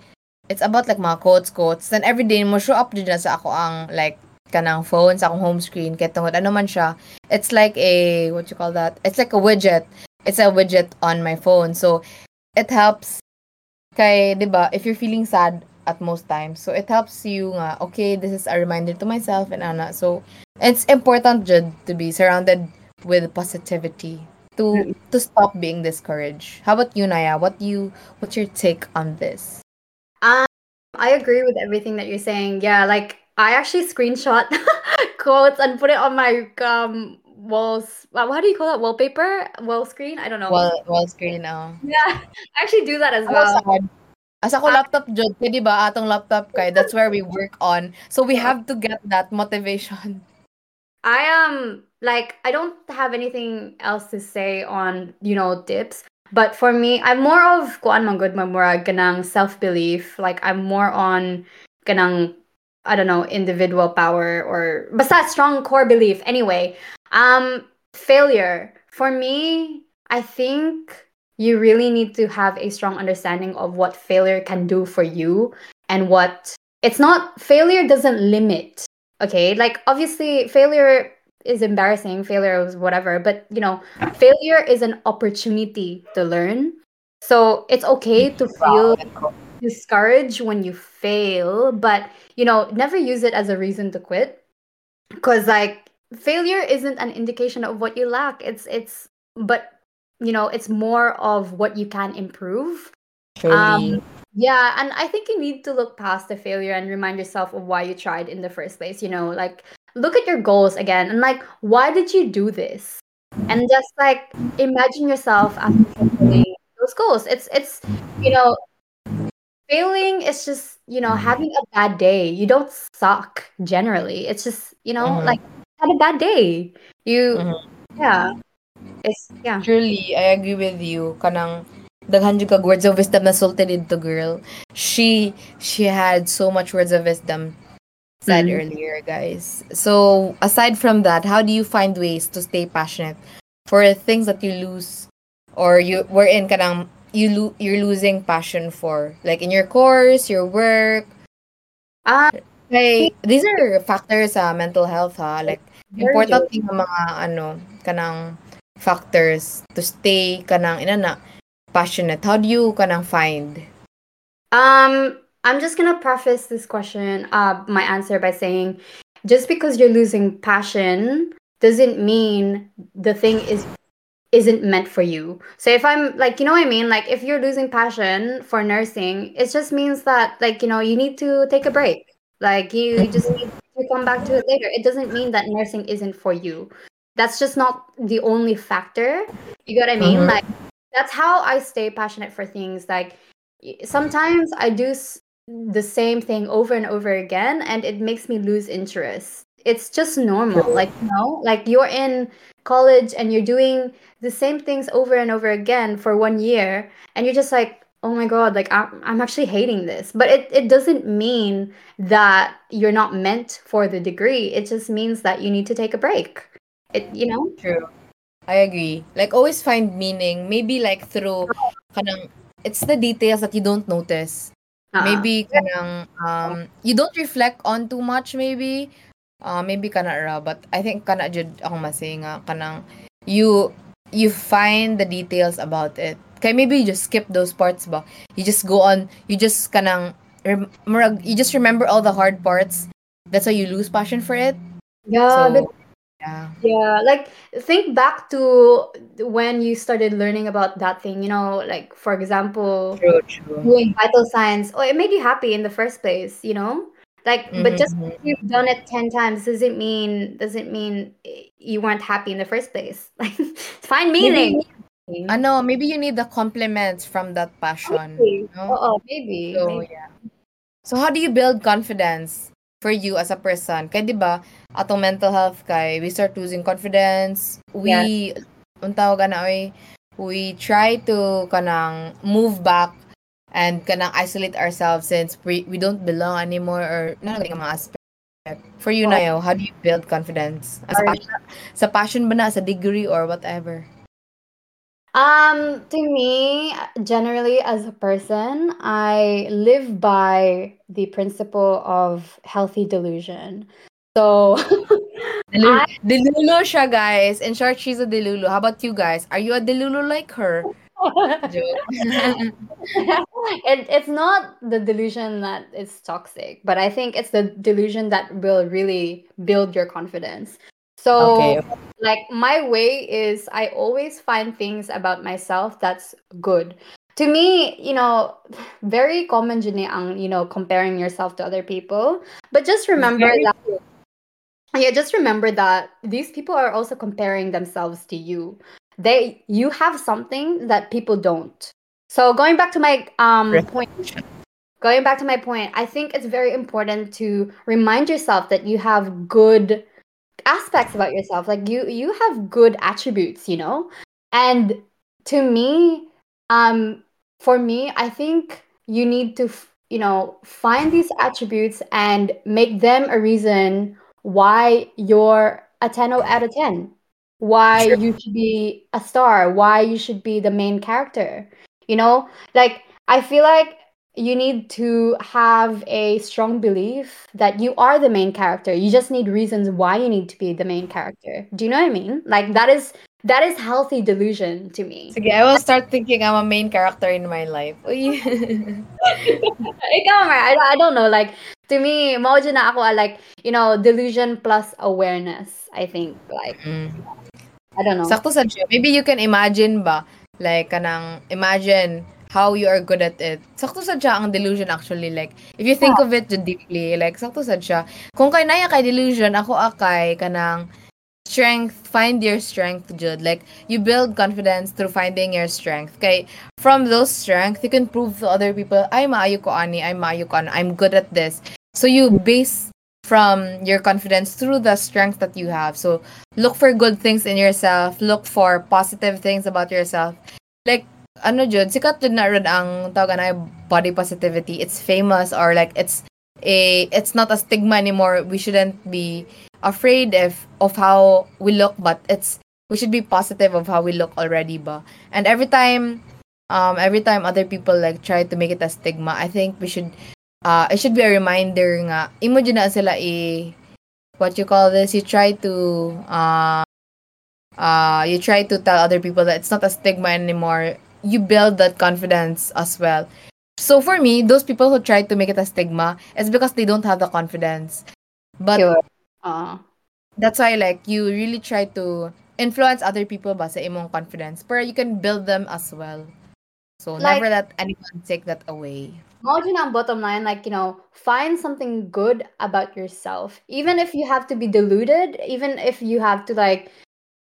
it's about like mga quotes quotes. Then every day mo show up jud na sa ako ang like kanang phone sa akong home screen kay tungod ano man siya it's like a what you call that? It's like a widget it's a widget on my phone so it helps. Kay 'di ba if you're feeling sad at most times so it helps you nga okay this is a reminder to myself and ana. So it's important jud to be surrounded with positivity to to stop being discouraged. How about you Naya? What you what's your take on this? Um I agree with everything that you're saying. Yeah like I actually screenshot quotes and put it on my um walls. How do you call that? Wallpaper? Wall screen? I don't know. wall wall screen oh Yeah, I actually do that as well. sad. Asa ko Ah. laptop jud kay di ba atong laptop kay that's where we work on so we have to get that motivation I am like I don't have anything else to say on you know tips, but for me, I'm more of kuan man good mamura ganang self belief. Like I'm more on ganang I don't know individual power or basta strong core belief. Anyway, um, failure. For me, I think you really need to have a strong understanding of what failure can do for you and what it's not failure doesn't limit okay? Like obviously failure is embarrassing failure is whatever but you know failure is an opportunity to learn. So it's okay to feel discouraged when you fail but you know never use it as a reason to quit. Because like failure isn't an indication of what you lack it's it's but you know it's more of what you can improve truly um, yeah, and I think you need to look past the failure and remind yourself of why you tried in the first place. You know, like look at your goals again and like, why did you do this? And just like imagine yourself after fulfilling those goals. It's it's you know, failing is just you know having a bad day. You don't suck generally. It's just you know Mhm. like had a bad day. You Mhm. yeah. It's yeah. Truly, I agree with you. Kanang daghan jud kag words of wisdom na sulti dito, girl. She she had so much words of wisdom said Mhm. earlier, guys. So, aside from that, how do you find ways to stay passionate for things that you lose or you were in kanang you lo- you're losing passion for like in your course, your work? Ah, Like these are factors sa mental health ha. Like important good. yung mga ano kanang factors to stay kanang inana passionate how do you kanang find Um, I'm just gonna preface this question, uh, my answer by saying, just because you're losing passion doesn't mean the thing is isn't meant for you. So if I'm like, you know what I mean? Like if you're losing passion for nursing, it just means that like, you know, you need to take a break. Like you just need to come back to it later. It doesn't mean that nursing isn't for you. That's just not the only factor. You get what I mean? Mhm. Like that's how I stay passionate for things. Like sometimes I do s- the same thing over and over again and it makes me lose interest. It's just normal. Like, you know, like you're in college and you're doing the same things over and over again for one year and you're just like oh my god like i'm, I'm actually hating this. But it, it doesn't mean that you're not meant for the degree. It just means that you need to take a break. It you know? True. I agree. Like always find meaning. Maybe like through kanang it's the details that you don't notice. Uh-uh. maybe kanang um you don't reflect on too much maybe. Uh, maybe kana ra but i think kana jud ako masay nga kanang you you find the details about it kay maybe you just skip those parts ba you just go on you just kanang rem- you just remember all the hard parts that's why you lose passion for it yeah so but yeah Yeah, like think back to when you started learning about that thing, you know, like for example, true true doing vital signs. Oh, it made you happy in the first place, you know? Like but just Mhm. because you've done it 10 times doesn't mean doesn't mean eh, you weren't happy in the first place. Like find maybe meaning. ano maybe you need the compliments from that passion Maybe. no? Oo, maybe. So, maybe. yeah. So, how do you build confidence for you as a person? Kaya, di ba, atong mental health kay, we start losing confidence. We, ang tawag na, we try to kanang move back and kanang isolate ourselves since we, we don't belong anymore or na mga aspect. For you, Oh. Nayo, how do you build confidence? As Sorry. passion, sa passion ba na, sa degree or whatever? Um, to me, generally as a person, I live by the principle of healthy delusion. So Delulu, delulu siya, guys. In short, she's a delulu. How about you guys? Are you a delulu like her? it, it's not the delusion that is toxic, but I think it's the delusion that will really build your confidence. So, Okay. like, my way is I always find things about myself that's good. To me, you know, very common ang, you know, comparing yourself to other people. But just remember Very that, yeah, just remember that these people are also comparing themselves to you. They, you have something that people don't. So going back to my um point, going back to my point, I think it's very important to remind yourself that you have good aspects about yourself. Like you you have good attributes, you know? And to me, um for me, I think you need to, f- you know, find these attributes and make them a reason why you're a 10 out of 10. Why Sure. you should be a star, why you should be the main character. You know, like I feel like you need to have a strong belief that you are the main character. You just need reasons why you need to be the main character. Do you know what I mean? Like that is that is healthy delusion to me. Sige, I will start thinking I'm a main character in my life. Uy. Ikaw, I, I don't know. Like to me, mojo na ako ah, like you know delusion plus awareness. I think like Mm. I don't know. Sakto sa. Maybe you can imagine ba, like, kanang, imagine how you are good at it. Sakto sa siya ang delusion actually. Like, if you think of it deeply, like, sakto sa siya. Kung kay naya kay delusion, ako akay, kanang, strength, find your strength, Jud. Like, you build confidence through finding your strength. Kay, from those strength, you can prove to other people, ay, maayo ko ani, ay, maayo ko ani, I'm good at this. So, you base from your confidence through the strength that you have. So, look for good things in yourself. Look for positive things about yourself. Like, ano Jud, sikat jud na rin ang tawag na body positivity. It's famous or like it's a it's not a stigma anymore. We shouldn't be afraid if of how we look, but it's we should be positive of how we look already ba. And every time um every time other people like try to make it a stigma, I think we should uh it should be a reminder nga imo jud na sila i what you call this, you try to uh uh you try to tell other people that it's not a stigma anymore. You build that confidence as well. So for me, those people who try to make it a stigma, it's because they don't have the confidence. But Sure. Uh, that's why like you really try to influence other people ba sa imong confidence pero you can build them as well so Like- never let anyone take that away Imagine ang bottom line, like, you know, find something good about yourself. Even if you have to be deluded, even if you have to, like,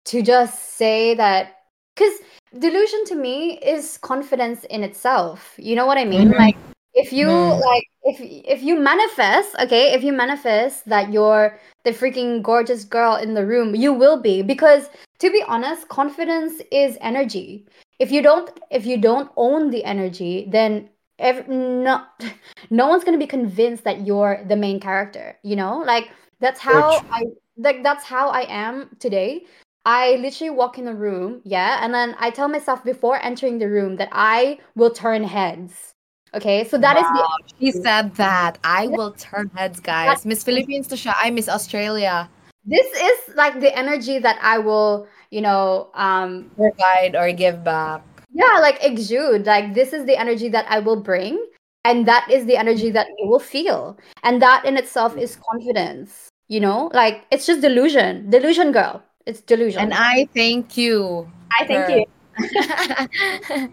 to just say that. Because delusion to me is confidence in itself. You know what I mean? Mhm. Like, if you, Mm. like, if if you manifest, okay, if you manifest that you're the freaking gorgeous girl in the room, you will be. Because to be honest, confidence is energy. If you don't, if you don't own the energy, then ev- no no one's gonna be convinced that you're the main character you know like that's how true. i like that's how i am today i literally walk in the room yeah and then i tell myself before entering the room that i will turn heads okay? So that is the she said that. I will turn heads guys. Miss philippines to i miss australia. This is like the energy that i will you know um provide or give back. Yeah like exude. Like this is the energy that i will bring and that is the energy that you will feel. And that in itself is confidence you know? Like it's just delusion. Delusion girl it's delusion and i thank you I thank her. you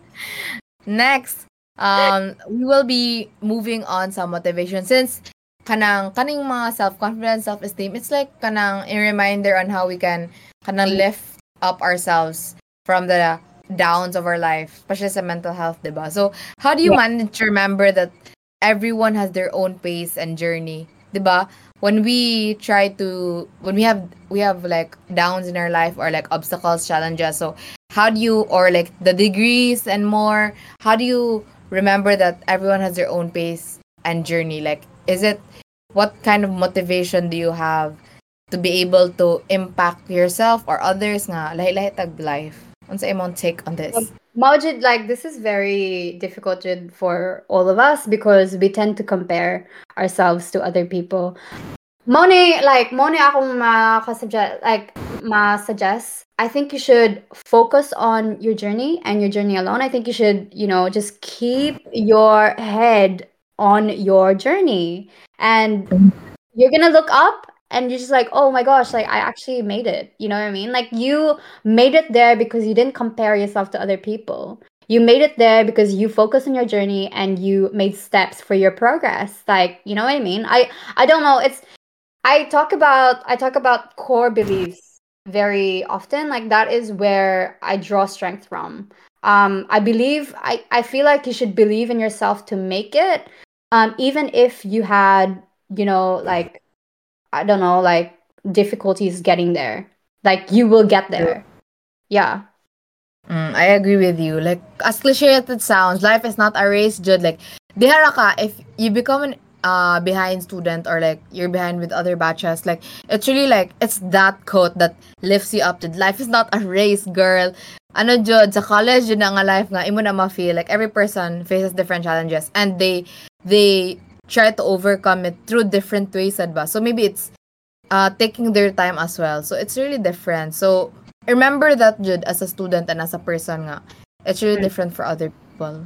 Next, um, we will be moving on sa motivation since kanang kaning mga self-confidence, self-esteem, it's like kanang a reminder on how we can kanang lift up ourselves from the downs of our life, especially sa mental health, diba? So, how do you manage to remember that everyone has their own pace and journey, diba? When we try to, when we have, we have like downs in our life or like obstacles, challenges, so how do you or like the degrees and more how do you remember that everyone has their own pace and journey? Like is it what kind of motivation do you have to be able to impact yourself or others nga lahi-lahi tag life unsa imong take on this Majid, like this is very difficult for all of us because we tend to compare ourselves to other people. Moni, like, Moni akong ma-suggest, like, ma-suggest, I think you should focus on your journey and your journey alone. I think you should, you know, just keep your head on your journey. And you're gonna look up and you're just like, oh my gosh, like I actually made it. You know what I mean? Like you made it there because you didn't compare yourself to other people. You made it there because you focus on your journey and you made steps for your progress. Like, you know what I mean? I I don't know. It's I talk about I talk about core beliefs very often. Like that is where I draw strength from. Um, I believe I, I feel like you should believe in yourself to make it. Um, even if you had, you know, like I don't know, like difficulties getting there. Like you will get there. Yeah. Mm, I agree with you. Like, as cliche as it sounds, life is not a race, Jude. Like, dihara ka, if you become an uh behind student or like you're behind with other batches, like, it's really like, it's that quote that lifts you up to life is not a race, girl. Ano, Jude, sa college, yun na nga life nga, imo na ma-feel, like, every person faces different challenges and they, they try to overcome it through different ways, ba? So maybe it's uh, taking their time as well. So it's really different. So remember that, Jude, as a student and as a person nga, it's really different for other people.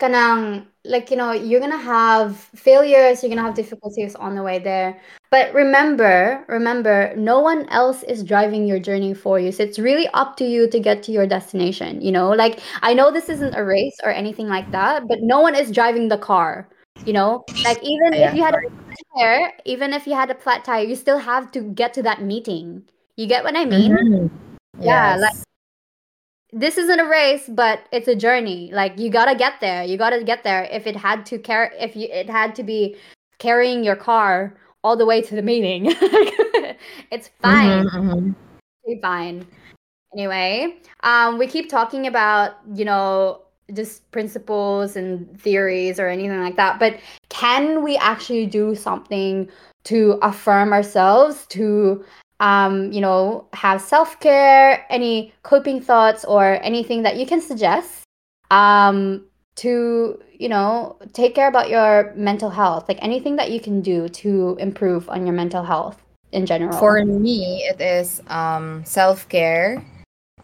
Kanang, like, you know, you're gonna have failures, you're gonna have difficulties on the way there. But remember, remember, no one else is driving your journey for you. So it's really up to you to get to your destination, you know? Like, I know this isn't a race or anything like that, but no one is driving the car you know like even yeah. if you had a flat tire even if you had a flat tire you still have to get to that meeting you get what i mean mm-hmm. yeah yes. like this isn't a race but it's a journey like you gotta get there you gotta get there if it had to carry if you it had to be carrying your car all the way to the meeting it's fine mm-hmm, mm-hmm. fine anyway um we keep talking about you know just principles and theories or anything like that but can we actually do something to affirm ourselves to um you know have self-care any coping thoughts or anything that you can suggest um to you know take care about your mental health? Like anything that you can do to improve on your mental health in general? For me it is um self-care.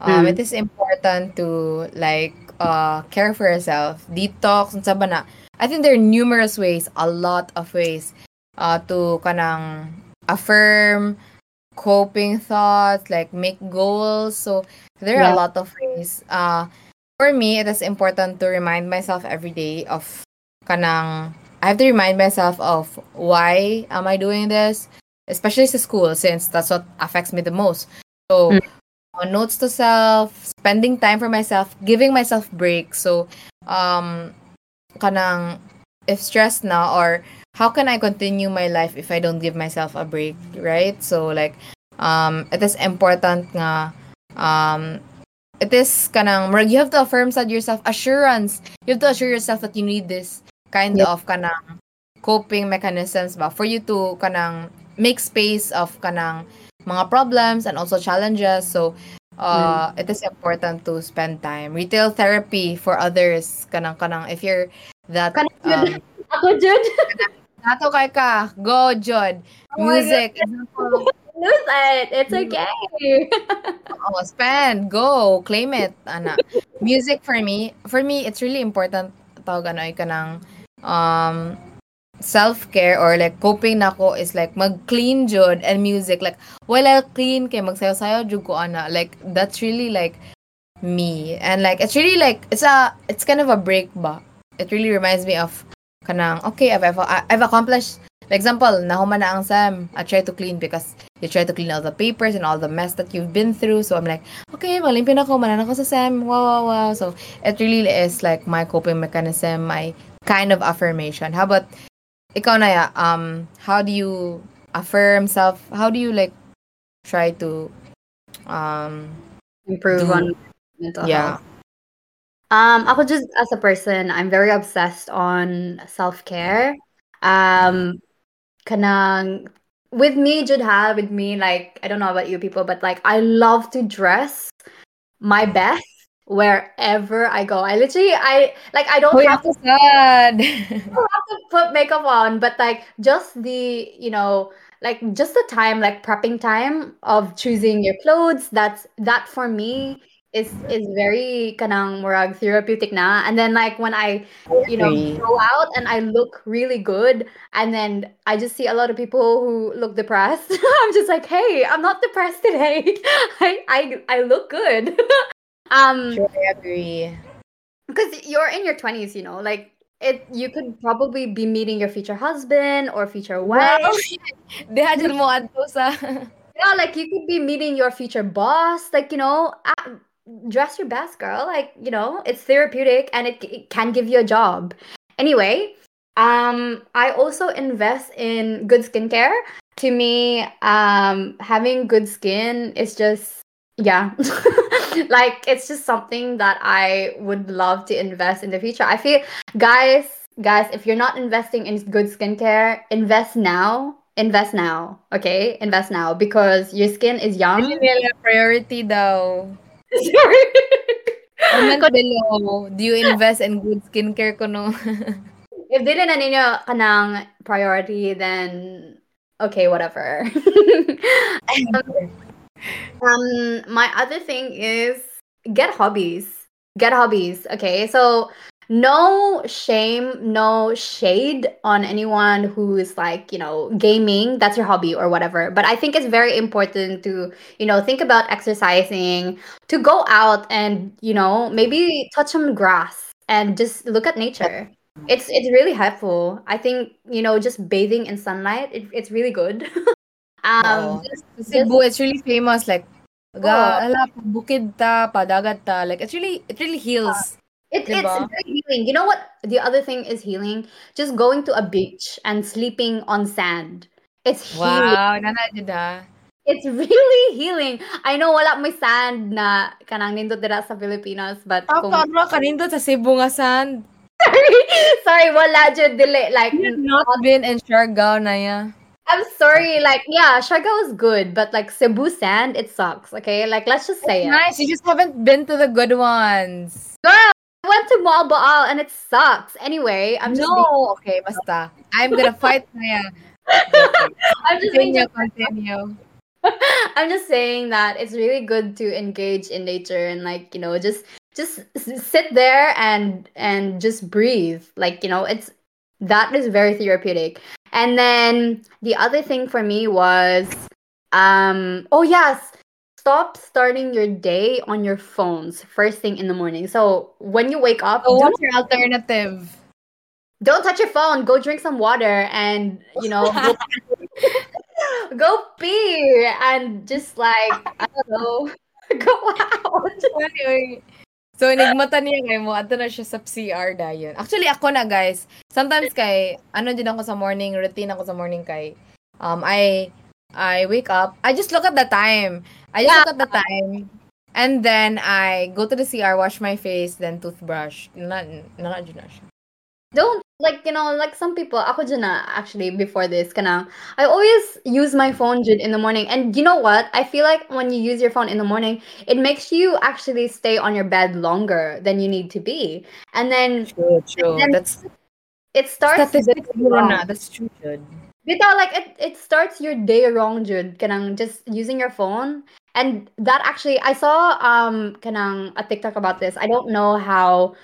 Um mm. it is important to like uh, care for yourself, detox, unsa ba na. I think there are numerous ways, a lot of ways uh, to kanang affirm coping thoughts, like make goals. So there are yeah. a lot of ways. Uh, for me, it is important to remind myself every day of kanang I have to remind myself of why am I doing this, especially to school since that's what affects me the most. So mm notes to self, spending time for myself, giving myself breaks. So, um, kanang if stressed na or how can I continue my life if I don't give myself a break, right? So like, um, it is important nga, um, it is kanang, you have to affirm sa yourself, assurance. You have to assure yourself that you need this kind yep. of kanang coping mechanisms ba for you to kanang make space of kanang mga problems and also challenges. So, uh, mm. it is important to spend time. Retail therapy for others. Kanang kanang if you're that um, Ako Jud. Nato kay ka. Go Jud. Oh Music. Lose it. It's okay. oh, spend. Go. Claim it. Ana. Music for me, for me it's really important tawag ano kanang um self-care or like coping nako is like mag-clean jud and music. Like while I clean kay magsayo-sayo jud ko ana. Like that's really like me. And like it's really like it's a it's kind of a break ba. It really reminds me of kanang okay I've I've, I've accomplished for example nahuman na ang Sam I try to clean because you try to clean all the papers and all the mess that you've been through. So I'm like okay malimpyo na ako manan ako sa Sam wow wow wow. So it really is like my coping mechanism my kind of affirmation. How about ikaw na ya, um, how do you affirm self, how do you like try to um improve do, on mental yeah. health? Um, ako just as a person, I'm very obsessed on self-care. Um, kanang with me, Judha, with me, like I don't know about you people, but like I love to dress my best wherever I go. I literally I like I don't oh, Uy, have ako sad. I don't have to put makeup on, but like just the, you know, like just the time, like prepping time of choosing your clothes, that's that for me is is very kanang murag therapeutic na. And then like when I, you know, go out and I look really good, and then I just see a lot of people who look depressed. I'm just like, hey, I'm not depressed today. I I I look good. Um Sure, I agree. because you're in your 20s you know like it you could probably be meeting your future husband or future wife! Mo adto sa... yeah like you could be meeting your future boss like you know ah, dress your best girl like you know it's therapeutic and it, it can give you a job anyway um i also invest in good skincare to me um having good skin is just yeah. Like it's just something that i would love to invest in the future. I feel guys guys if you're not investing in good skincare invest now. Invest now okay? Invest now because your skin is young. Nila priority though Sorry. Comment below. Do you invest in good skincare ko no? if dili na ninyo kanang priority then okay whatever um my other thing is get hobbies. Get hobbies okay? So no shame no shade on anyone who is like you know gaming. That's your hobby or whatever. But i think it's very important to you know think about exercising to go out and you know maybe touch some grass and just look at nature. It's it's really helpful. I think you know just bathing in sunlight it, it's really good um Oo. Cebu, it's really famous. Like, ga, ala, bukid ta, padagat ta. Like, it's really, it really heals. It, it's Diba? very healing. You know what? The other thing is healing. Just going to a beach and sleeping on sand. It's healing. Wow, nana. It's really healing. I know wala may sand na kanang nindot dira sa Pilipinas, but kung Ako, bro, kanindot sa Cebu nga sand. sorry, sorry, wala jud dili like You have not been in Siargao na ya. I'm sorry, like yeah, Siargao is good, but like Cebu sand, it sucks. Okay, like let's just say it. Nice, you just haven't been to the good ones. Girl, I went to Moalboal and it sucks. Anyway, I'm just being, No, okay, basta. I'm gonna fight na yan. I'm just being Continue, continue. I'm just saying that it's really good to engage in nature and like you know just just sit there and and just breathe like you know it's that is very therapeutic and then the other thing for me was um oh yes stop starting your day on your phones first thing in the morning. So when you wake up don't, what's your alternative? don't touch your phone. Go drink some water and you know go, go pee and just like i don't know go out. Anyway, so nigmata niya kay mo, ato na siya sa CR dayon. Actually ako na guys. Sometimes kay ano din ako sa morning, routine ako sa morning kay um I I wake up, I just look at the time. I just Yeah. look at the time. And then I go to the CR, wash my face, then toothbrush. Na na na siya. Don't like you know like some people ako dyan na actually before this kana I always use my phone dyan in the morning and you know what I feel like when you use your phone in the morning it makes you actually stay on your bed longer than you need to be and then True, true. then That's it starts the statistics day wrong. na. That's true, Jud. Bitaw, like it, it starts your day wrong, Jude. Kanang just using your phone. And that actually I saw um kanang a TikTok about this. I don't know how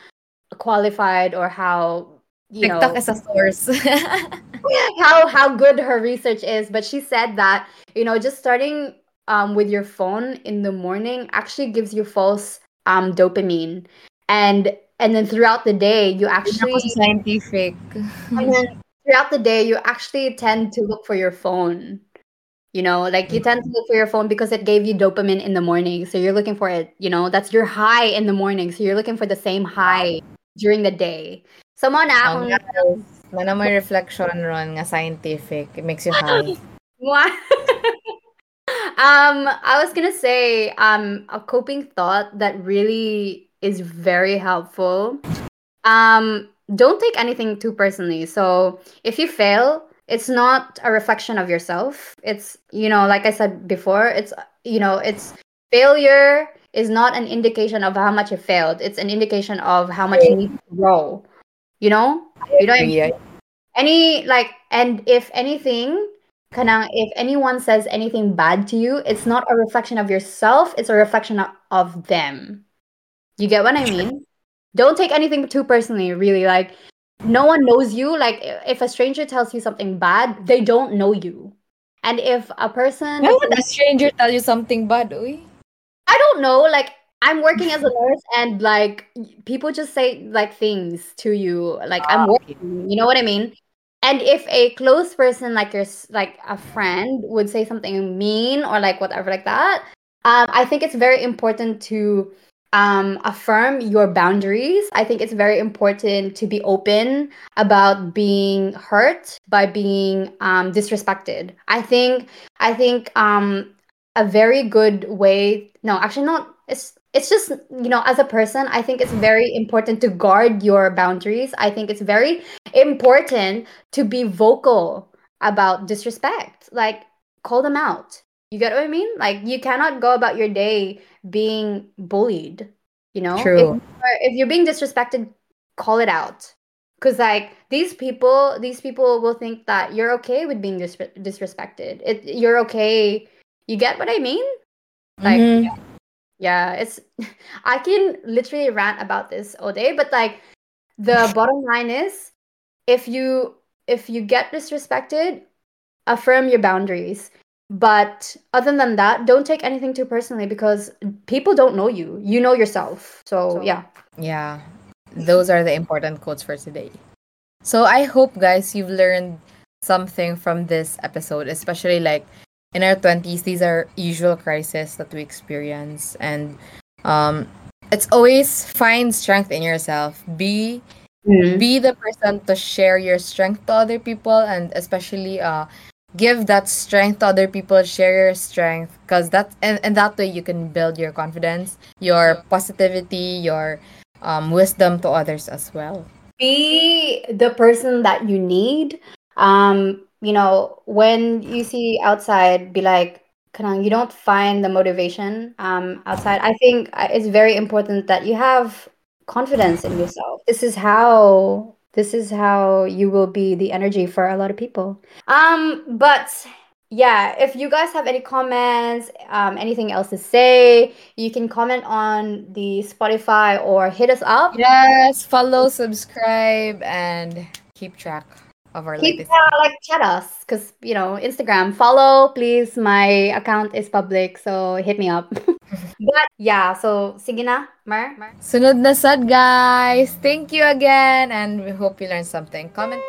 qualified or how you TikTok know is a source. how how good her research is, but she said that, you know, just starting um with your phone in the morning actually gives you false um dopamine. And and then throughout the day you actually scientific. and then throughout the day you actually tend to look for your phone you know like you tend to look for your phone because it gave you dopamine in the morning so you're looking for it you know that's your high in the morning so you're looking for the same high during the day so mo na akong guys, na may reflection ron nga scientific. It makes you high. Um, I was gonna say, um, a coping thought that really is very helpful. Um, don't take anything too personally. So if you fail, it's not a reflection of yourself. It's you know, like I said before, it's you know, it's failure is not an indication of how much you failed. It's an indication of how much you need to grow. You know? You know I? Any like and if anything, kanang if anyone says anything bad to you, it's not a reflection of yourself, it's a reflection of, of them. You get what I mean? Don't take anything too personally, really. Like no one knows you. Like if a stranger tells you something bad, they don't know you. And if a person Why would a stranger tell you something bad, uy? I don't know, like I'm working as a nurse and like people just say like things to you like I'm Ah, working, you know what I mean? And if a close person like your like a friend would say something mean or like whatever like that, um, I think it's very important to um, affirm your boundaries. I think it's very important to be open about being hurt by being um, disrespected. I think I think um, a very good way. No, actually, not. It's it's just you know as a person i think it's very important to guard your boundaries. I think it's very important to be vocal about disrespect. Like call them out. You get what i mean? Like you cannot go about your day being bullied you know? If, True. you're- if you're being disrespected call it out. Because like these people these people will think that you're okay with being dis- disrespected. It you're okay. You get what i mean? Like Mhm. yeah, it's I can literally rant about this all day, but like the bottom line is if you if you get disrespected, affirm your boundaries. But other than that, don't take anything too personally because people don't know you. You know yourself. So yeah. Yeah, those are the important quotes for today. So I hope, guys, you've learned something from this episode, especially like in our 20s, these are usual crises that we experience. And um, it's always find strength in yourself. Be be the person to share your strength to other people and especially uh give that strength to other people share your strength because that and, and that way you can build your confidence your positivity your um wisdom to others as well Be the person that you need. Um, you know, when you see outside, be like, Kanang, you don't find the motivation um outside. I think uh, it's very important that you have confidence in yourself. This is how this is how you will be the energy for a lot of people. Um, but yeah, if you guys have any comments, um, anything else to say, you can comment on the Spotify or hit us up. yes follow subscribe and keep track of our Keep latest uh, like chat us because you know Instagram follow please. My account is public so hit me up. But yeah so sige na Mar? Sunod na sad guys. Thank you again and we hope you learned something. Comment